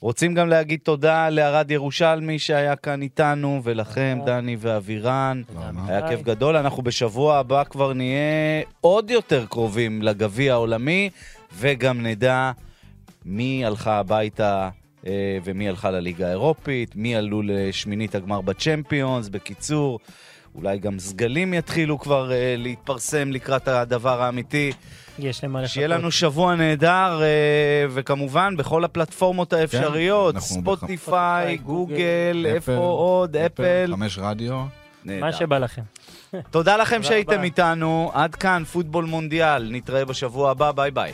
רוצים גם להגיד תודה לערד ירושלמי שהיה כאן איתנו, ולכם. דני ואבירן. היה. כיף גדול, אנחנו בשבוע הבא כבר נהיה עוד יותר קרובים לגביע העולמי, וגם נדע מי הלכה הביתה אה, ומי הלכה לליגה האירופית, מי עלו לשמינית הגמר בצ'מפיונס, בקיצור, אולי גם סגלים יתחילו כבר אה, להתפרסם לקראת הדבר האמיתי. יש למה לחכות. שיהיה לנו שבוע נהדר, אה, וכמובן בכל הפלטפורמות האפשריות, אנחנו ספוטיפיי, ספוטיפיי, גוגל, איפה אפל, עוד, אפל. חמש רדיו. נהדר. מה שבא לכם. תודה לכם שהייתם. איתנו, עד כאן פוטבול מונדיאל, נתראה בשבוע הבא, ביי ביי.